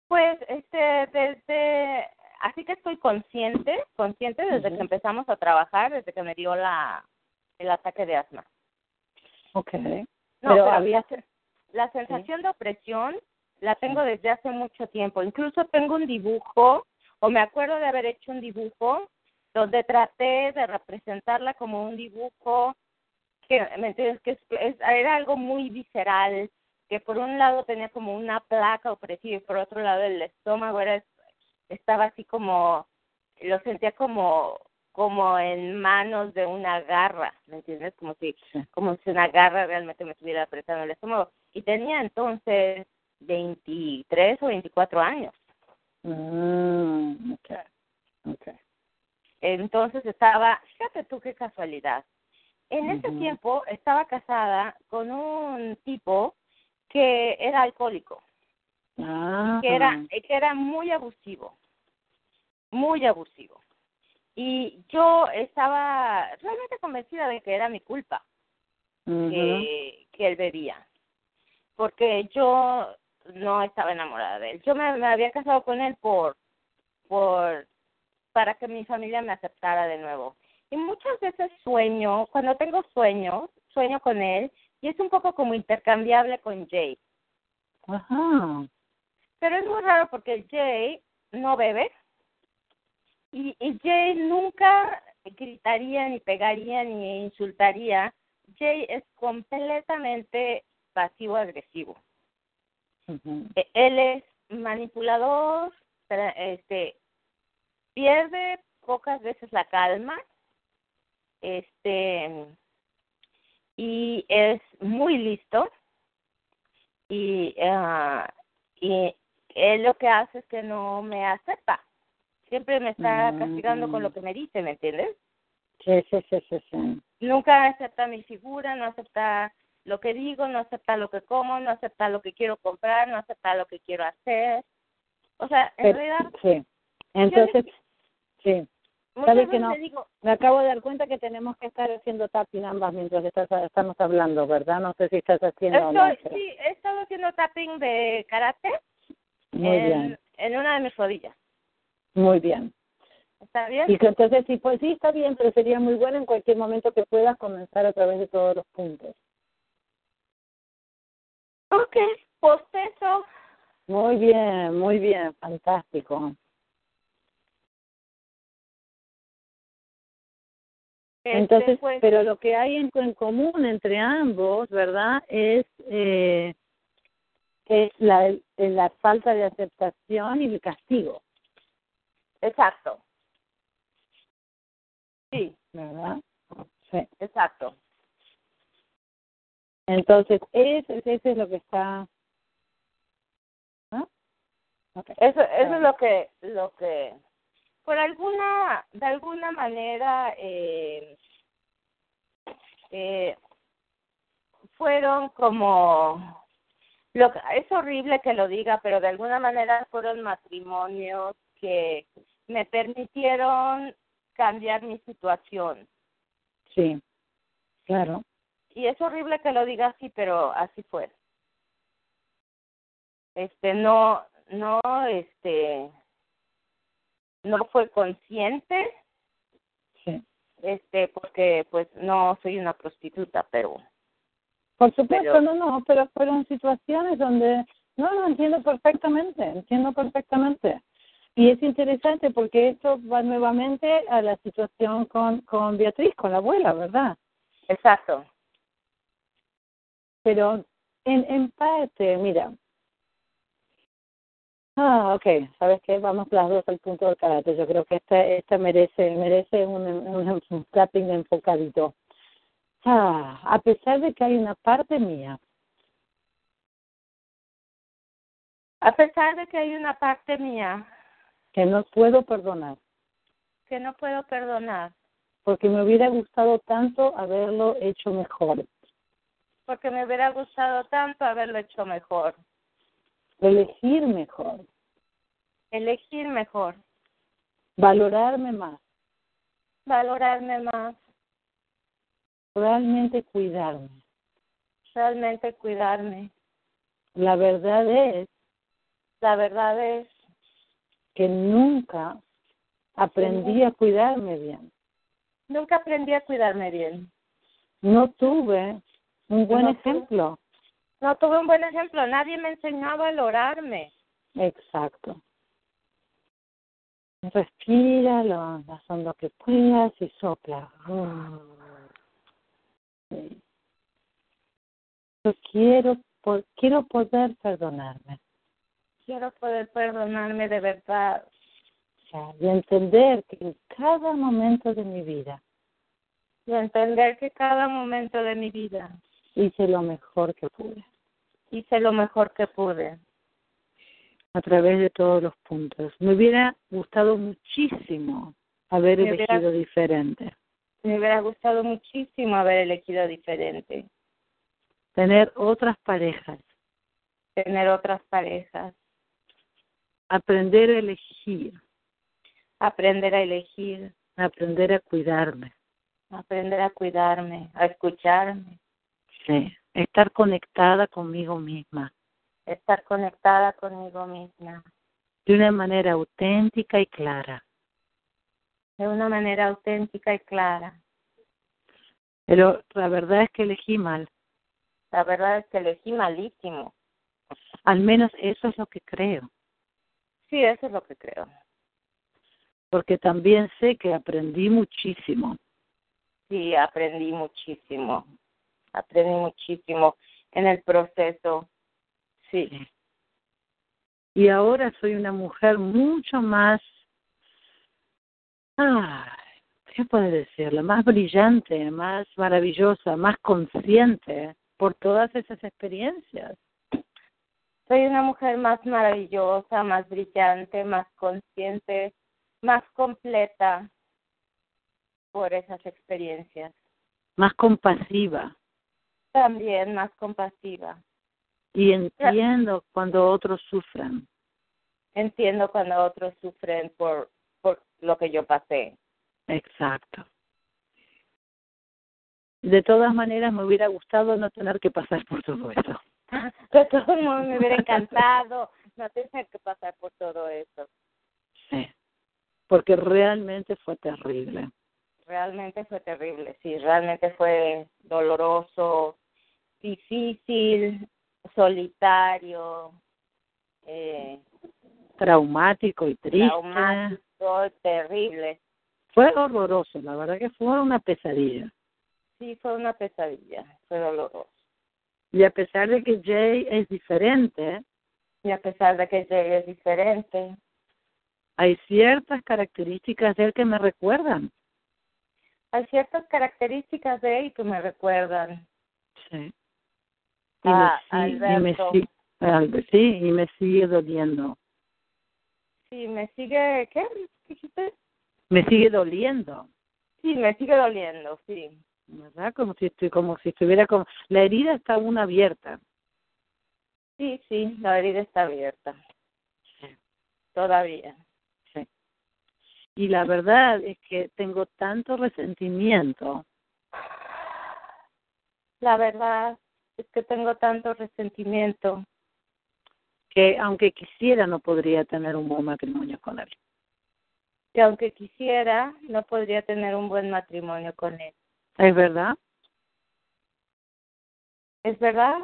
Pues este desde así que estoy consciente, consciente desde que empezamos a trabajar, desde que me dio la el ataque de asma.
Okay.
No,
Pero
pero
había-
la sensación de opresión la tengo desde hace mucho tiempo. Incluso tengo un dibujo, o me acuerdo de haber hecho un dibujo, donde traté de representarla como un dibujo que, ¿me entiendes? Que es, es- era algo muy visceral, que por un lado tenía como una placa opresiva y por otro lado el estómago era estaba así como, lo sentía como como en manos de una garra, ¿me entiendes? Como si como si una garra realmente me estuviera apretando el estómago. Y tenía entonces 23 o 24 años.
Mm, okay. Okay.
Entonces estaba, fíjate tú qué casualidad. En ese tiempo estaba casada con un tipo que era alcohólico,
Ah.
que era, que era muy abusivo, muy abusivo. Y yo estaba realmente convencida de que era mi culpa. Que, que él bebía. Porque yo no estaba enamorada de él. Yo me, me había casado con él por, por, para que mi familia me aceptara de nuevo. Y muchas veces sueño, cuando tengo sueños, sueño con él y es un poco como intercambiable con Jay.
Ajá.
Pero es muy raro porque Jay no bebe y, y Jay nunca gritaría, ni pegaría, ni insultaría. Jay es completamente pasivo-agresivo.
Ujú.
E- Él es manipulador, este, pierde pocas veces la calma, este y es muy listo y uh, y él lo que hace es que no me acepta siempre me está castigando con lo que me dice me entiendes
sí sí sí sí, sí.
nunca acepta mi figura no acepta lo que digo no acepta lo que como no acepta lo que quiero comprar no acepta lo que quiero hacer o sea en
Pero-
realidad
sí entonces sí ¿Sabes que no?
digo
Me acabo de dar cuenta que tenemos que estar haciendo tapping ambas mientras estás, estamos hablando, ¿verdad? No sé si estás haciendo o no.
Estoy,
pero-
sí, he estado haciendo tapping de karate
Muy
en,
bien,
en una de mis rodillas.
muy bien.
¿Está bien?
Y que entonces, sí, pues sí, está bien, pero sería muy bueno en cualquier momento que puedas comenzar a través de todos los puntos.
Ok, pues eso.
Muy bien, muy bien, fantástico.
este,
Entonces,
pues,
pero lo que hay en, en común entre ambos, ¿verdad? Es eh, es la, es la falta de aceptación y el castigo,
exacto. Sí,
¿verdad? Sí.
exacto.
Entonces, eso, eso es lo que está. ¿Ah?
Eso, eso es lo que, lo que, por alguna, de alguna manera, eh, eh, fueron como, lo es horrible que lo diga, pero de alguna manera fueron matrimonios que me permitieron cambiar mi situación.
Sí, claro.
Y es horrible que lo diga así, pero así fue. Este, no, no, este, no fue consciente,
Sí.
este, porque pues no soy una prostituta, pero
Por supuesto,
Pero-
no, no, pero fueron situaciones donde, no, lo entiendo perfectamente, entiendo perfectamente. Y es interesante porque esto va nuevamente a la situación con, con Beatriz, con la abuela, ¿verdad?
exacto.
Pero en, en parte, mira, ah, ok, ¿sabes qué? Vamos las dos al punto del karate. Yo creo que esta, esta merece, merece un, un, un enfocadito. Ah, a pesar de que hay una parte mía
A pesar de que hay una parte mía
que no puedo perdonar,
que no puedo perdonar,
porque me hubiera gustado tanto haberlo hecho mejor,
porque me hubiera gustado tanto haberlo hecho mejor,
elegir mejor,
elegir mejor,
valorarme más,
valorarme más,
realmente cuidarme.
realmente cuidarme.
La verdad es
La verdad es
que nunca aprendí a cuidarme bien.
nunca aprendí a cuidarme bien.
No tuve un buen
No tuve.
ejemplo.
No tuve un buen ejemplo, nadie me enseñó a valorarme.
Exacto. Respira lo más hondo que puedas y sopla. Sí. Yo quiero, quiero poder perdonarme
Quiero poder perdonarme de verdad
y entender que en cada momento de mi vida
y entender que cada momento de mi vida
hice lo mejor que pude.
Hice lo mejor que pude.
a través de todos los puntos. Me hubiera gustado muchísimo haber
Me hubiera-
elegido diferente,
Me hubiera gustado muchísimo haber elegido diferente,
tener otras parejas,
tener otras parejas,
aprender a elegir,
aprender a elegir,
aprender a cuidarme,
aprender a cuidarme, a escucharme,
sí, estar conectada conmigo misma
estar conectada conmigo misma
de una manera auténtica y clara.
de una manera auténtica y clara.
Pero la verdad es que elegí mal,
La verdad es que elegí malísimo.
al menos eso es lo que creo,
Sí, eso es lo que creo.
porque también sé que aprendí muchísimo.
Sí, aprendí muchísimo. Aprendí muchísimo en el proceso. Sí,
Y ahora soy una mujer mucho más, ay, ¿qué puede decirle? Más brillante, más maravillosa, más consciente por todas esas experiencias.
Soy una mujer más maravillosa, más brillante, más consciente, más completa por esas experiencias.
Más compasiva.
También más compasiva.
Y entiendo cuando otros sufren.
Entiendo cuando otros sufren por, por lo que yo pasé.
Exacto. De todas maneras, me hubiera gustado no tener que pasar por todo eso. (laughs)
De todos modos, me hubiera encantado no tener que pasar por todo eso.
Sí, porque realmente fue terrible.
Realmente fue terrible, sí, realmente fue doloroso, difícil, solitario, eh,
traumático y triste.
Traumático, terrible.
Fue horroroso, la verdad que fue una pesadilla.
Sí, fue una pesadilla, fue doloroso.
Y a pesar de que Jay es diferente,
y a pesar de que Jay es diferente,
hay ciertas características de él que me recuerdan.
Hay ciertas características de él que me recuerdan.
Sí.
Y, me,
sí, y me sigue doliendo.
Sí, me sigue, ¿qué dijiste?
Me sigue doliendo.
Sí, me sigue doliendo, sí.
¿Verdad? Como si estoy, como si estuviera como la herida está aún abierta.
Sí, sí, la herida está abierta.
Sí.
Todavía.
Sí. Y la verdad es que tengo tanto resentimiento.
La verdad es que tengo tanto resentimiento
que aunque quisiera no podría tener un buen matrimonio con él.
Que aunque quisiera no podría tener un buen matrimonio con él.
¿Es verdad?
¿Es verdad?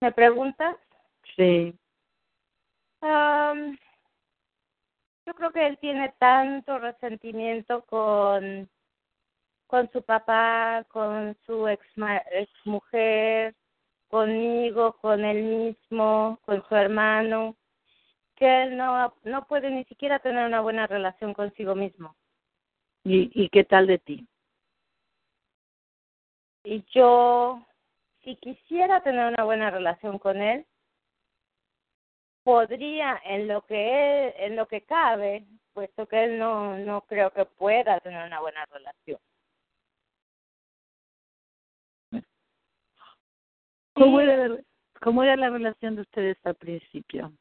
¿Me preguntas?
Sí.
Um, yo creo que él tiene tanto resentimiento con con su papá, con su ex, ex mujer, conmigo, con él mismo, con su hermano, que él no, no puede ni siquiera tener una buena relación consigo mismo.
¿Y, y qué tal de ti?
Y yo, si quisiera tener una buena relación con él, podría en lo que él, en lo que cabe, puesto que él no, no creo que pueda tener una buena relación.
¿Cómo, era, ¿Cómo era la relación de ustedes al principio?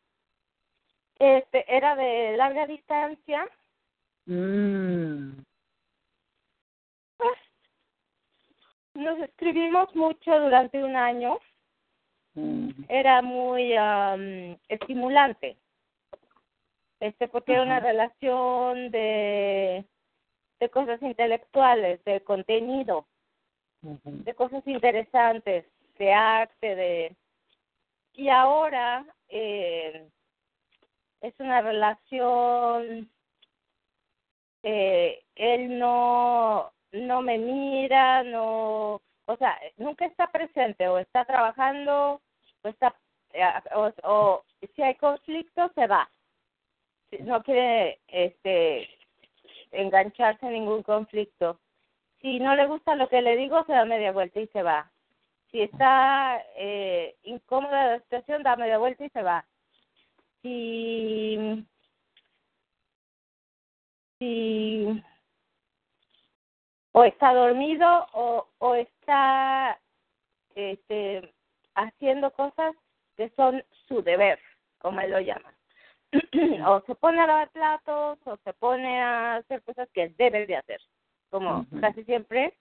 Este, era de larga distancia.
Mm.
Pues, nos escribimos mucho durante un año.
Mm.
Era muy estimulante. Este, porque era una relación de, de cosas intelectuales, de contenido, de cosas interesantes de arte, de y ahora eh, es una relación eh, él no no me mira no o sea nunca está presente o está trabajando o está eh, o, si hay conflicto se va. No quiere este engancharse en ningún conflicto. Si no le gusta lo que le digo se da media vuelta y se va si está eh, incómoda la situación, da media vuelta y se va. Si, si o está dormido o, o está este, haciendo cosas que son su deber, como él lo llama. (clears throat) o se pone a lavar platos o se pone a hacer cosas que él debe de hacer, como casi siempre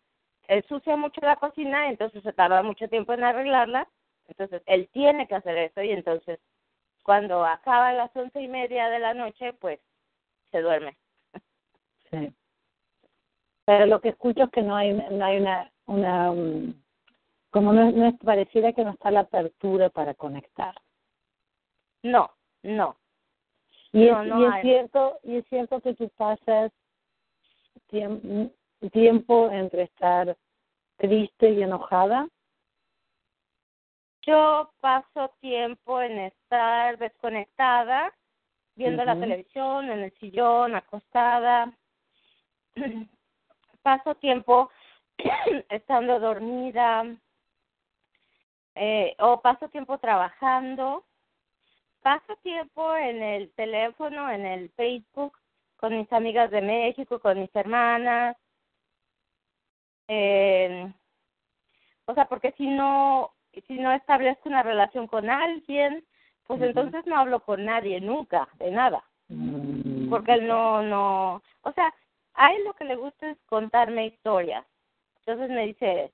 sucia mucho la cocina, entonces se tarda mucho tiempo en arreglarla, entonces él tiene que hacer eso y entonces cuando acaba a las once y media de la noche, pues se duerme.
Sí. Pero lo que escucho es que no hay, no hay una, una um, como no, no es pareciera que no está la apertura para conectar.
No, no.
Y, es, y es cierto, y es cierto que tú pasas tiempo, tiempo entre estar triste y enojada?
Yo paso tiempo en estar desconectada, viendo la televisión, en el sillón, acostada. (clears throat) paso tiempo (clears throat) estando dormida eh, o paso tiempo trabajando, paso tiempo en el teléfono, en el Facebook con mis amigas de México, con mis hermanas. Eh, o sea, porque si no si no establezco una relación con alguien, pues entonces no hablo con nadie nunca, de nada. Mm. Porque él no, no, o sea, a él lo que le gusta es contarme historias. Entonces me dice,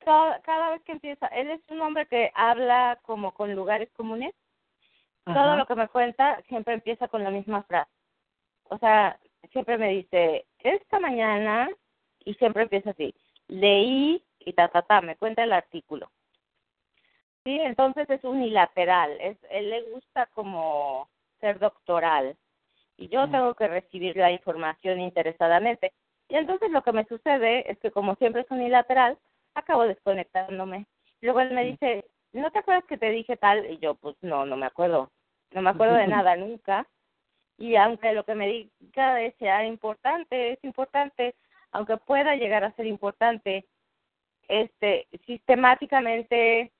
cada, cada vez que empieza, él es un hombre que habla como con lugares comunes. Todo lo que me cuenta siempre empieza con la misma frase. O sea, siempre me dice, esta mañana, y siempre empieza así, leí y ta, ta, ta, me cuenta el artículo. Sí, entonces es unilateral. Es, él le gusta como ser doctoral y yo tengo que recibir la información interesadamente. Y entonces lo que me sucede es que como siempre es unilateral, acabo desconectándome. Luego él me dice, ¿no te acuerdas que te dije tal? Y yo, pues no, no me acuerdo. No me acuerdo de (laughs) nada nunca. Y aunque lo que me diga sea importante, es importante, aunque pueda llegar a ser importante, este, sistemáticamente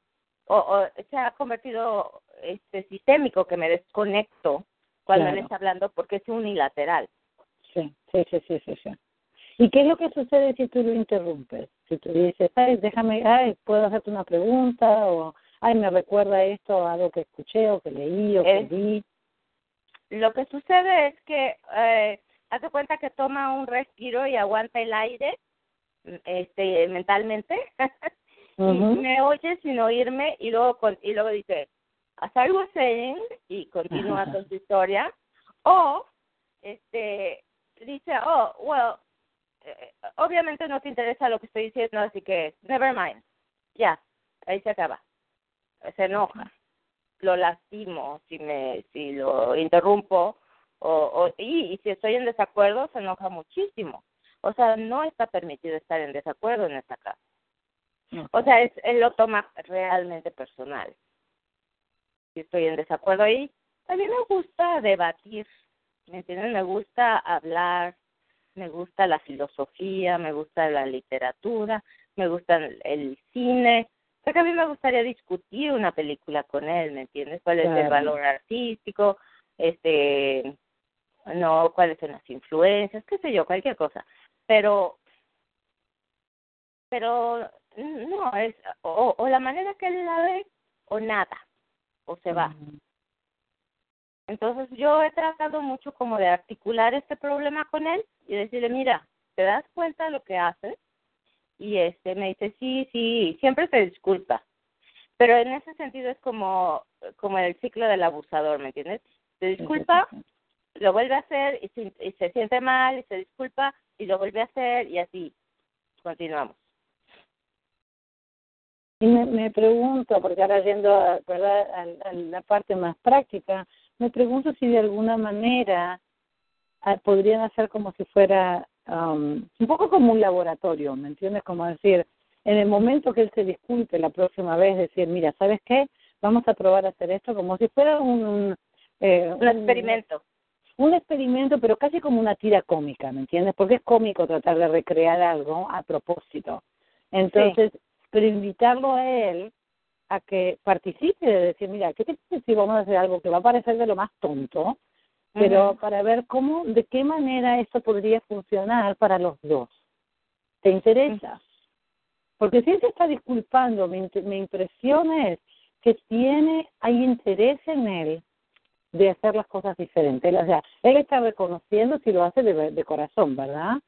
o, se ha convertido este sistémico que me desconecto cuando él está hablando porque es unilateral.
Sí, sí, sí, sí, sí, ¿Y qué es lo que sucede si tú lo interrumpes? Si tú dices, ay, déjame, ay, puedo hacerte una pregunta o, ay, me recuerda esto algo que escuché o que leí o que vi.
Lo que sucede es que eh, hace cuenta que toma un respiro y aguanta el aire este mentalmente. (laughs) Y me oye sin oírme y luego con, y luego dice as I was saying y continúa con su historia. O este dice oh well eh, obviamente no te interesa lo que estoy diciendo así que never mind. Ya ahí se acaba. Se enoja. Lo lastimo si me si lo interrumpo o, o y, y si estoy en desacuerdo se enoja muchísimo o sea no está permitido estar en desacuerdo en esta casa o sea, es, él lo toma realmente personal. Si estoy en desacuerdo ahí, también me gusta debatir, ¿me entienden? Me gusta hablar, me gusta la filosofía, me gusta la literatura, me gusta el, cine. O sea, que a mí me gustaría discutir una película con él, ¿me entiendes? ¿Cuál es el valor artístico? Este, no, cuáles son las influencias, qué sé yo, cualquier cosa. Pero, pero no, es o, o la manera que él la ve o nada, o se va. Entonces yo he tratado mucho como de articular este problema con él y decirle, mira, ¿te das cuenta de lo que haces? Y este me dice, sí, sí, siempre se disculpa. Pero en ese sentido es como, como el ciclo del abusador, ¿me entiendes? Se disculpa, lo vuelve a hacer y se, y se siente mal y se disculpa y lo vuelve a hacer y así continuamos.
Y me, me pregunto, porque ahora yendo a, ¿verdad? A, la parte más práctica, me pregunto si de alguna manera ah, podrían hacer como si fuera um, un poco como un laboratorio, ¿me entiendes? Como decir, en el momento que él se disculpe la próxima vez, decir, mira, ¿sabes qué? Vamos a probar a hacer esto como si fuera un... un,
eh, un experimento.
Un experimento, pero casi como una tira cómica, ¿me entiendes? Porque es cómico tratar de recrear algo a propósito. Entonces, pero invitarlo a él a que participe, de decir, mira, ¿qué te parece si vamos a hacer algo que va a parecer de lo más tonto, pero para ver cómo, de qué manera esto podría funcionar para los dos? ¿Te interesa? Porque si él se está disculpando, mi, mi impresión es que tiene, hay interés en él de hacer las cosas diferentes. O sea, él está reconociendo si lo hace de, de corazón, ¿verdad?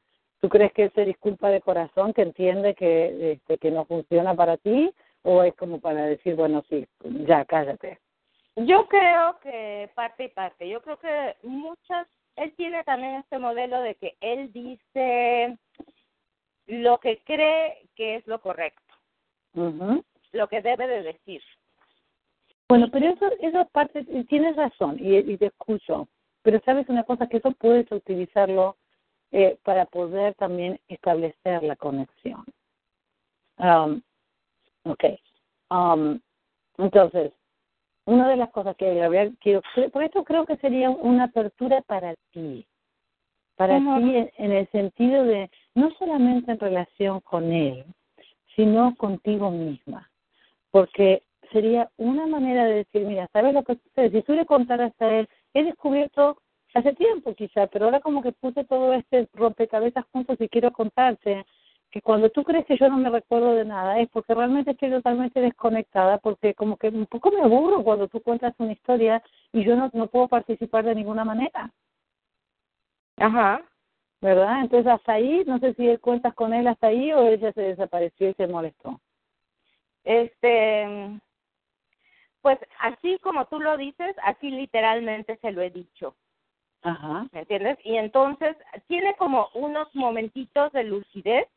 ¿Tú crees que él se disculpa de corazón, que entiende que, este, que no funciona para ti? ¿O es como para decir, bueno, sí, ya cállate?
Yo creo que parte y parte. Yo creo que muchas, él tiene también este modelo de que él dice lo que cree que es lo correcto, lo que debe de decir.
Bueno, pero eso, esa parte, tienes razón y, y te escucho, pero sabes una cosa, que eso puedes utilizarlo eh, para poder también establecer la conexión. Um, ok. Um, entonces, una de las cosas que quiero, por esto creo que sería una apertura para ti. para ti en el sentido de no solamente en relación con él, sino contigo misma. Porque sería una manera de decir, mira, ¿sabes lo que sucede? Si tú le contaras a él, he descubierto hace tiempo quizá, pero ahora como que puse todo este rompecabezas juntos y quiero contarte que cuando tú crees que yo no me recuerdo de nada es porque realmente estoy totalmente desconectada, porque como que un poco me aburro cuando tú cuentas una historia y yo no, no puedo participar de ninguna manera.
Ajá.
¿Verdad? Entonces hasta ahí, no sé si él cuentas con él hasta ahí o él ya se desapareció y se molestó.
Este, pues así como tú lo dices, así literalmente se lo he dicho.
Ajá.
¿Me entiendes? Y entonces tiene como unos momentitos de lucidez.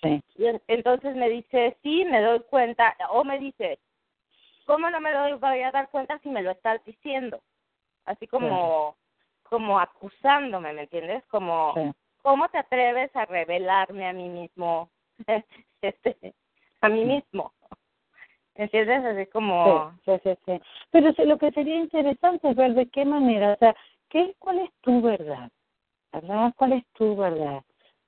Sí.
Y entonces me dice, sí, me doy cuenta. O me dice, ¿cómo no me doy, voy a dar cuenta si me lo estás diciendo? Así como, como acusándome, ¿me entiendes? Como, ¿cómo te atreves a revelarme a mí mismo? (laughs) este, a mí mismo. ¿Entiendes? Así como...
Sí, sí, sí. Pero lo que sería interesante es ver de qué manera, o sea, ¿qué, ¿cuál es tu verdad? ¿Verdad? ¿Cuál es tu verdad?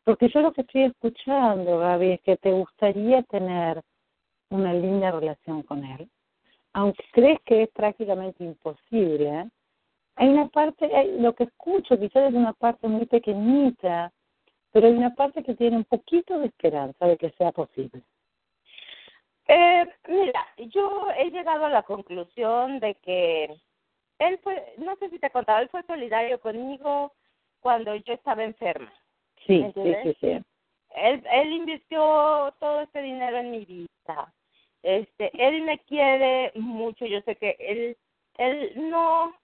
Porque yo lo que estoy escuchando, Gaby, es que te gustaría tener una linda relación con él, aunque crees que es prácticamente imposible. ¿eh? Hay una parte, lo que escucho quizás es una parte muy pequeñita, pero hay una parte que tiene un poquito de esperanza de que sea posible.
Eh, mira, yo he llegado a la conclusión de que él fue, no sé si te contaba, él fue solidario conmigo cuando yo estaba enferma.
Sí, sí, sí, sí.
Él, él invirtió todo este dinero en mi vida. Este, él me quiere mucho. Yo sé que él, él no,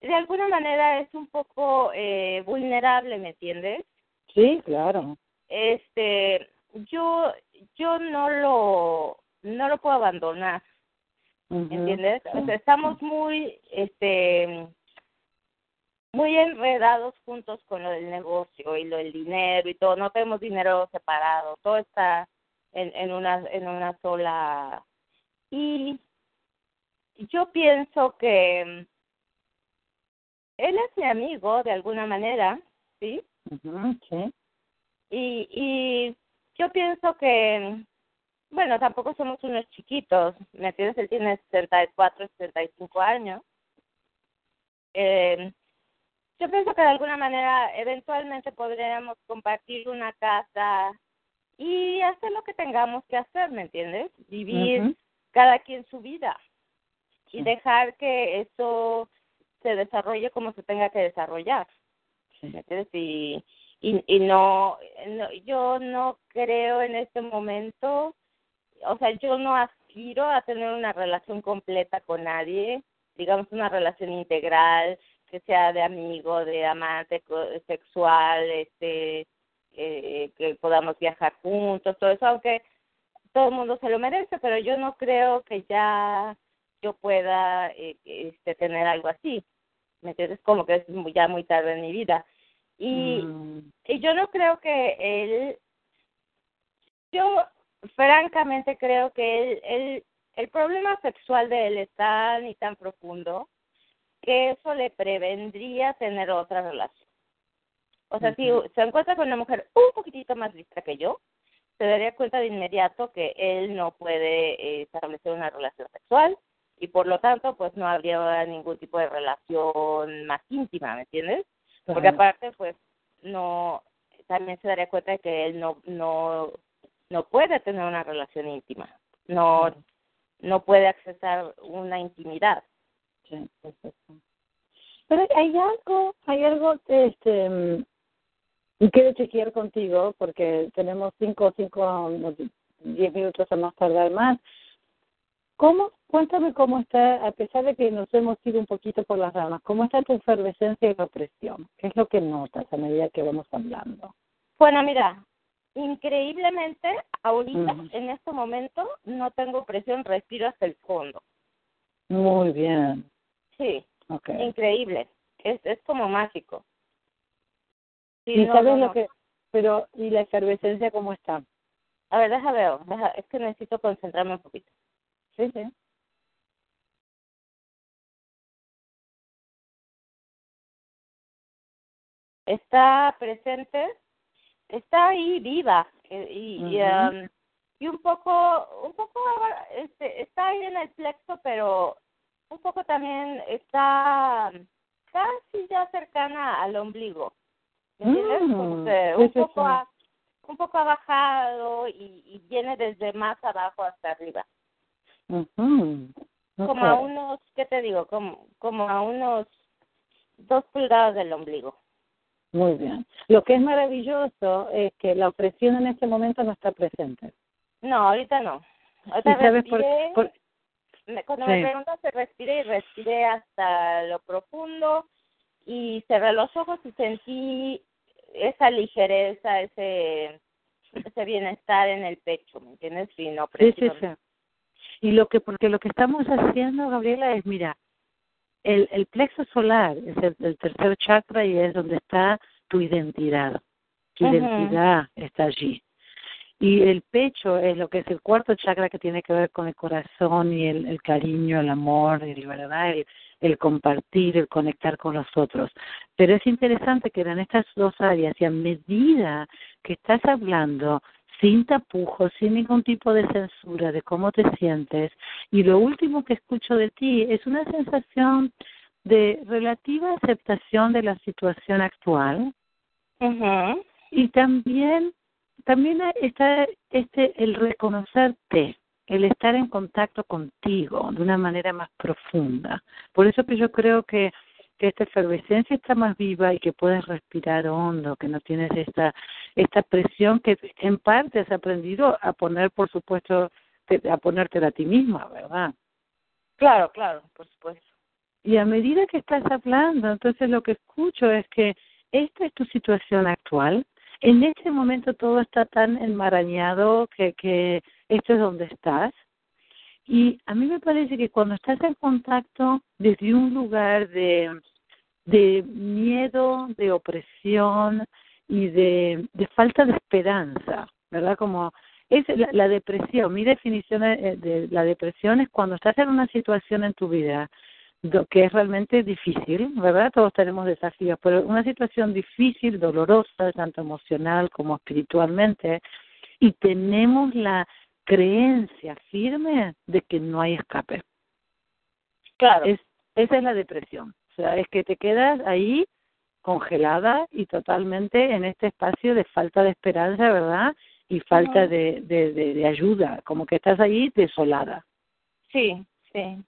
de alguna manera es un poco eh, vulnerable, ¿me entiendes?
Sí, claro.
Este, yo, yo no lo, no lo puedo abandonar. ¿entiendes? estamos muy, este, muy enredados juntos con lo del negocio y lo del dinero y todo. No tenemos dinero separado, todo está en, en una, en una sola. Y yo pienso que él es mi amigo de alguna manera, ¿sí?
sí.
Y, y yo pienso que bueno, tampoco somos unos chiquitos, ¿me entiendes? Él tiene 64, 65 años. Eh, yo pienso que de alguna manera eventualmente podríamos compartir una casa y hacer lo que tengamos que hacer, ¿me entiendes? Vivir cada quien su vida y dejar que eso se desarrolle como se tenga que desarrollar. ¿Me entiendes? Y, y, y no, yo no creo en este momento o sea, yo no aspiro a tener una relación completa con nadie, digamos una relación integral, que sea de amigo, de amante sexual, este, eh, que podamos viajar juntos, todo eso, aunque todo el mundo se lo merece, pero yo no creo que ya yo pueda eh, este, tener algo así. ¿Me entiendes? Como que es ya muy tarde en mi vida. Y, mm. y yo no creo que él, yo francamente creo que el, el, el problema sexual de él es tan y tan profundo que eso le prevendría tener otra relación. O sea, si se encuentra con una mujer un poquitito más lista que yo, se daría cuenta de inmediato que él no puede eh, establecer una relación sexual y por lo tanto pues no habría ningún tipo de relación más íntima, ¿me entiendes? Porque aparte pues no también se daría cuenta de que él no no no puede tener una relación íntima, no, no puede accesar una intimidad.
Sí, Pero hay algo, hay algo, este, mm, y quiero chequear contigo porque tenemos cinco, cinco, diez minutos a más tardar más. ¿Cómo, cuéntame cómo está, a pesar de que nos hemos ido un poquito por las ramas, cómo está tu efervescencia y represión? ¿Qué es lo que notas a medida que vamos hablando?
Bueno, mira, Increíblemente, ahorita, en este momento, no tengo presión, respiro hasta el fondo.
Muy bien.
Sí, okay. increíble. Es, es como mágico.
Sí, ¿Y sabes lo que...? Pero, ¿y la efervescencia cómo está?
A ver, deja ver. es que necesito concentrarme un poquito.
Sí, sí.
está presente, está ahí viva eh, y, um, y, un poco, un poco, este, está ahí en el plexo, pero un poco también está casi ya cercana al ombligo. ¿Me entiendes? Mm, un poco un poco bajado y, y, viene desde más abajo hasta arriba. Como a unos, ¿qué te digo? Como, como a unos dos pulgadas del ombligo.
Muy bien. Lo que es maravilloso es que la opresión en este momento no está presente.
No, ahorita no. Ahorita sabes por, Cuando me preguntas, respiré y respiré hasta lo profundo y cerré los ojos y sentí esa ligereza, ese ese bienestar en el pecho, ¿me entiendes?
Sí, no sí, sí, sí. Y lo que, porque lo que estamos haciendo, Gabriela, es, mira, el, el plexo solar es el, tercer chakra y es donde está tu identidad. Tu identidad está allí. Y el pecho es lo que es el cuarto chakra que tiene que ver con el corazón y el, el cariño, el amor, y verdad, el, el compartir, el conectar con los otros. Pero es interesante que en estas dos áreas y a medida que estás hablando sin tapujos, sin ningún tipo de censura de cómo te sientes, y lo último que escucho de ti es una sensación de relativa aceptación de la situación actual y también también está este el reconocerte el estar en contacto contigo de una manera más profunda. Por eso que yo creo que, que esta efervescencia está más viva y que puedes respirar hondo, que no tienes esta, esta presión que en parte has aprendido a poner, por supuesto, a ponerte a ti misma, ¿verdad?
Claro, claro, por supuesto.
Y a medida que estás hablando, entonces lo que escucho es que esta es tu situación actual. En este momento todo está tan enmarañado que, que esto es donde estás. Y a mí me parece que cuando estás en contacto desde un lugar de, de miedo, de opresión y de, de falta de esperanza, ¿verdad? Como es la, depresión. Mi definición de la depresión es cuando estás en una situación en tu vida que es realmente difícil, ¿verdad? Todos tenemos desafíos, pero una situación difícil, dolorosa, tanto emocional como espiritualmente, y tenemos la creencia firme de que no hay escape.
Claro.
Es, esa es la depresión. O sea, es que te quedas ahí congelada y totalmente en este espacio de falta de esperanza, ¿verdad? Y falta de, de, de, ayuda, como que estás ahí desolada.
Sí, sí.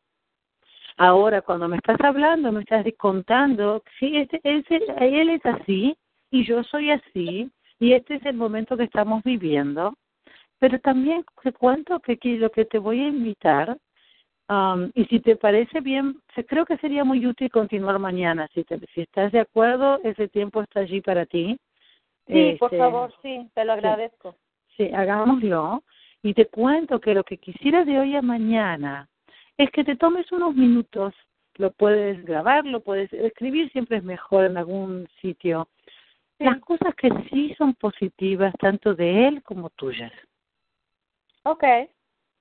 Ahora, cuando me estás hablando, me estás contando, sí, este, ese, él es así y yo soy así y este es el momento que estamos viviendo pero también te cuento que aquí lo que te voy a invitar, um, y si te parece bien, creo que sería muy útil continuar mañana. Si, te, si estás de acuerdo, ese tiempo está allí para ti.
Sí, por este, favor, sí, te lo agradezco.
Sí, hagámoslo. Y te cuento que lo que quisiera de hoy a mañana es que te tomes unos minutos, lo puedes grabar, lo puedes escribir, siempre es mejor en algún sitio. Las cosas que sí son positivas, tanto de él como tuyas.
Okay.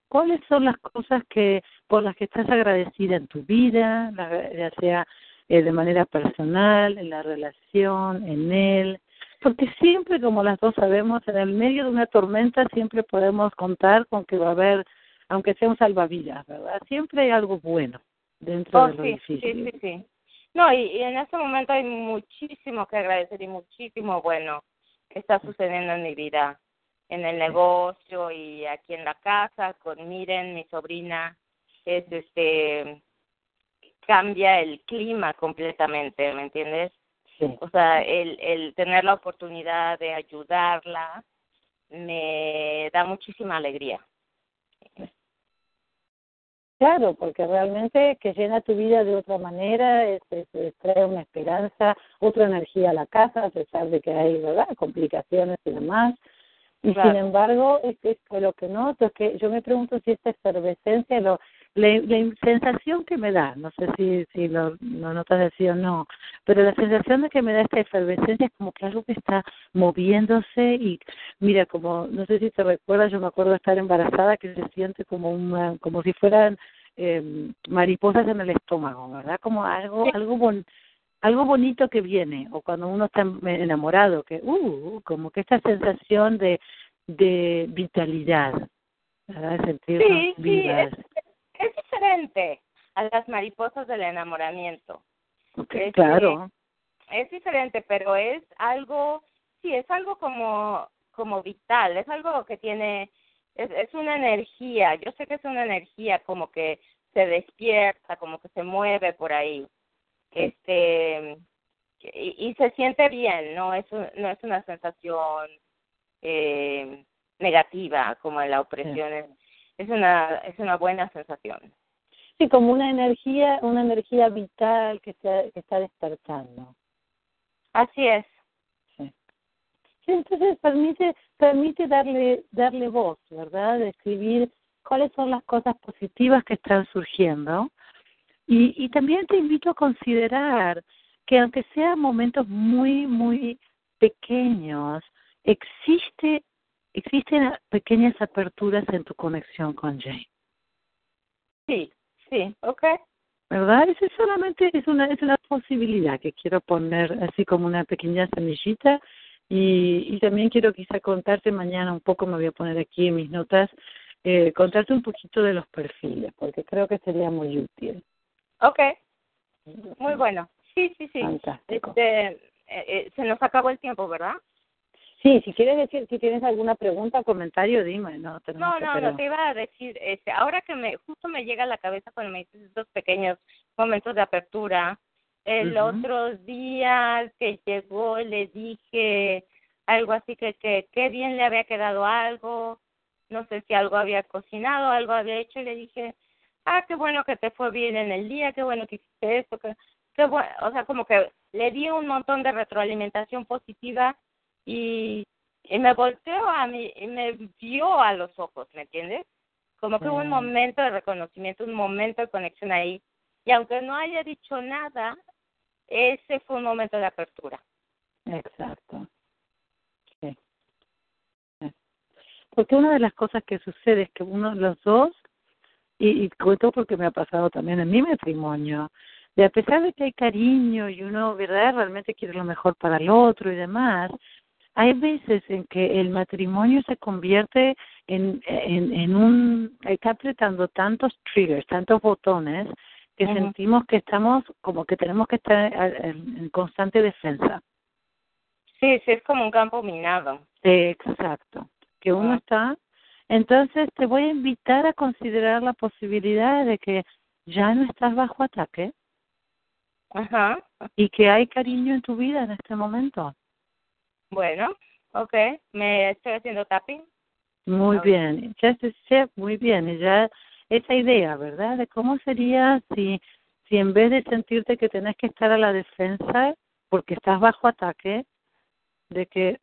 ¿Cuáles son las cosas que por las que estás agradecida en tu vida, ya sea eh, de manera personal, en la relación, en él? Porque siempre, como las dos sabemos, en el medio de una tormenta siempre podemos contar con que va a haber, aunque sea un salvavidas, ¿verdad? Siempre hay algo bueno dentro
oh,
de lo
sí,
difícil.
Sí, sí, sí. No, y, y en este momento hay muchísimo que agradecer y muchísimo bueno que está sucediendo en mi vida en el negocio y aquí en la casa con Miren, mi sobrina, es este cambia el clima completamente, ¿me entiendes? O sea, el, el tener la oportunidad de ayudarla me da muchísima alegría.
Claro, porque realmente que llena tu vida de otra manera, es, trae una esperanza, otra energía a la casa, a pesar de que hay ¿verdad? complicaciones y demás. Y sin embargo, es, es lo que noto es que yo me pregunto si esta efervescencia, lo, la, la sensación que me da, no sé si, si lo, lo notas así o no, pero la sensación de que me da esta efervescencia es como que algo que está moviéndose y mira, como, no sé si te recuerdas, yo me acuerdo de estar embarazada que se siente como una, como si fueran eh, mariposas en el estómago, ¿verdad? Como algo, algo bon, algo bonito que viene, o cuando uno está enamorado, que, uh, como que esta sensación de, de vitalidad, ¿verdad? Sentir
sí, sí, es, es, diferente a las mariposas del enamoramiento.
Okay, claro.
Es diferente, pero es algo, sí, es algo como, como vital, es algo que tiene, es, es una energía, yo sé que es una energía como que se despierta, como que se mueve por ahí este y, se siente bien no es no es una sensación eh, negativa como la opresión es, es una es una buena sensación.
Sí como una energía una energía vital que está que está despertando.
Así es.
Sí. sí entonces permite permite darle darle voz verdad describir cuáles son las cosas positivas que están surgiendo y, y también te invito a considerar que aunque sean momentos muy, muy pequeños, existe, existen pequeñas aperturas en tu conexión con Jane.
Sí, sí, ok.
¿Verdad? Eso solamente es una, es una posibilidad que quiero poner así como una pequeña semillita y, y también quiero quizá contarte mañana un poco, me voy a poner aquí en mis notas, eh, contarte un poquito de los perfiles, porque creo que sería muy útil.
Ok, muy bueno. Sí, sí, sí.
Fantástico.
Este, eh, eh, se nos acabó el tiempo, ¿verdad?
Sí, si quieres decir, si tienes alguna pregunta o comentario, dime. No,
no, no, no, te iba a decir, este, ahora que me, justo me llega a la cabeza cuando me dices estos pequeños momentos de apertura, el otro día que llegó le dije algo así que, que qué bien le había quedado algo, no sé si algo había cocinado, algo había hecho y le dije, ah, qué bueno que te fue bien en el día, qué bueno que hiciste esto, que, qué bueno, o sea, como que le di un montón de retroalimentación positiva y, y me volteó a mí y me vio a los ojos, ¿me entiendes? Como que hubo un momento de reconocimiento, un momento de conexión ahí. Y aunque no haya dicho nada, ese fue un momento de apertura.
Exacto. Sí. Porque una de las cosas que sucede es que uno de los dos y, y cuento porque me ha pasado también en mi matrimonio, de a pesar de que hay cariño y uno, ¿verdad?, realmente quiere lo mejor para el otro y demás, hay veces en que el matrimonio se convierte en, en, en un, está apretando tantos triggers, tantos botones, que sentimos que estamos, como que tenemos que estar en, constante defensa.
Sí, sí, es como un campo minado.
Exacto. Que uno está entonces te voy a invitar a considerar la posibilidad de que ya no estás bajo ataque
Ajá.
y que hay cariño en tu vida en este momento.
Bueno, ok, me estoy haciendo tapping.
Muy bien, ya muy bien, y ya esa idea, ¿verdad? De cómo sería si si en vez de sentirte que tenés que estar a la defensa porque estás bajo ataque, de que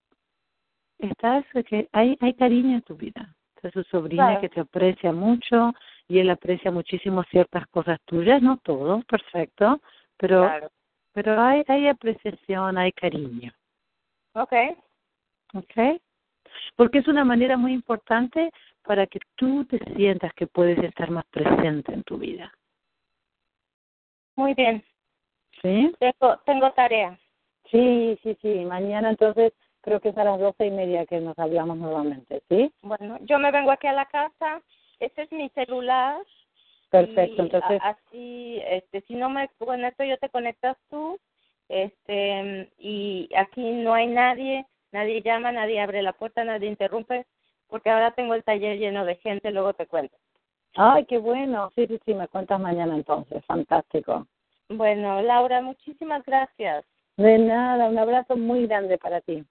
estás, de que hay, hay cariño en tu vida su sobrina que te aprecia mucho y él aprecia muchísimo ciertas cosas tuyas, no todo, perfecto, pero pero hay hay apreciación, hay cariño.
Okay.
Okay. Porque es una manera muy importante para que tú te sientas que puedes estar más presente en tu vida.
Muy bien.
¿Sí?
Tengo, tengo tarea.
Sí, sí, sí. Mañana entonces creo que es a las doce y media que nos hablamos nuevamente, ¿sí?
Bueno, yo me vengo aquí a la casa, ese es mi celular.
Perfecto, entonces.
Así, este, si no me conecto, yo te conectas tú, este, y aquí no hay nadie, nadie llama, nadie abre la puerta, nadie interrumpe, porque ahora tengo el taller lleno de gente, luego te cuento.
Ay, qué bueno, sí, sí, sí, me cuentas mañana entonces, fantástico.
Bueno, Laura, muchísimas gracias.
De nada, un abrazo muy grande para ti.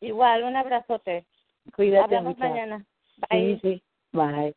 Igual, un abrazote.
Cuídate
Hablamos mañana. Bye.
Sí, sí. Bye.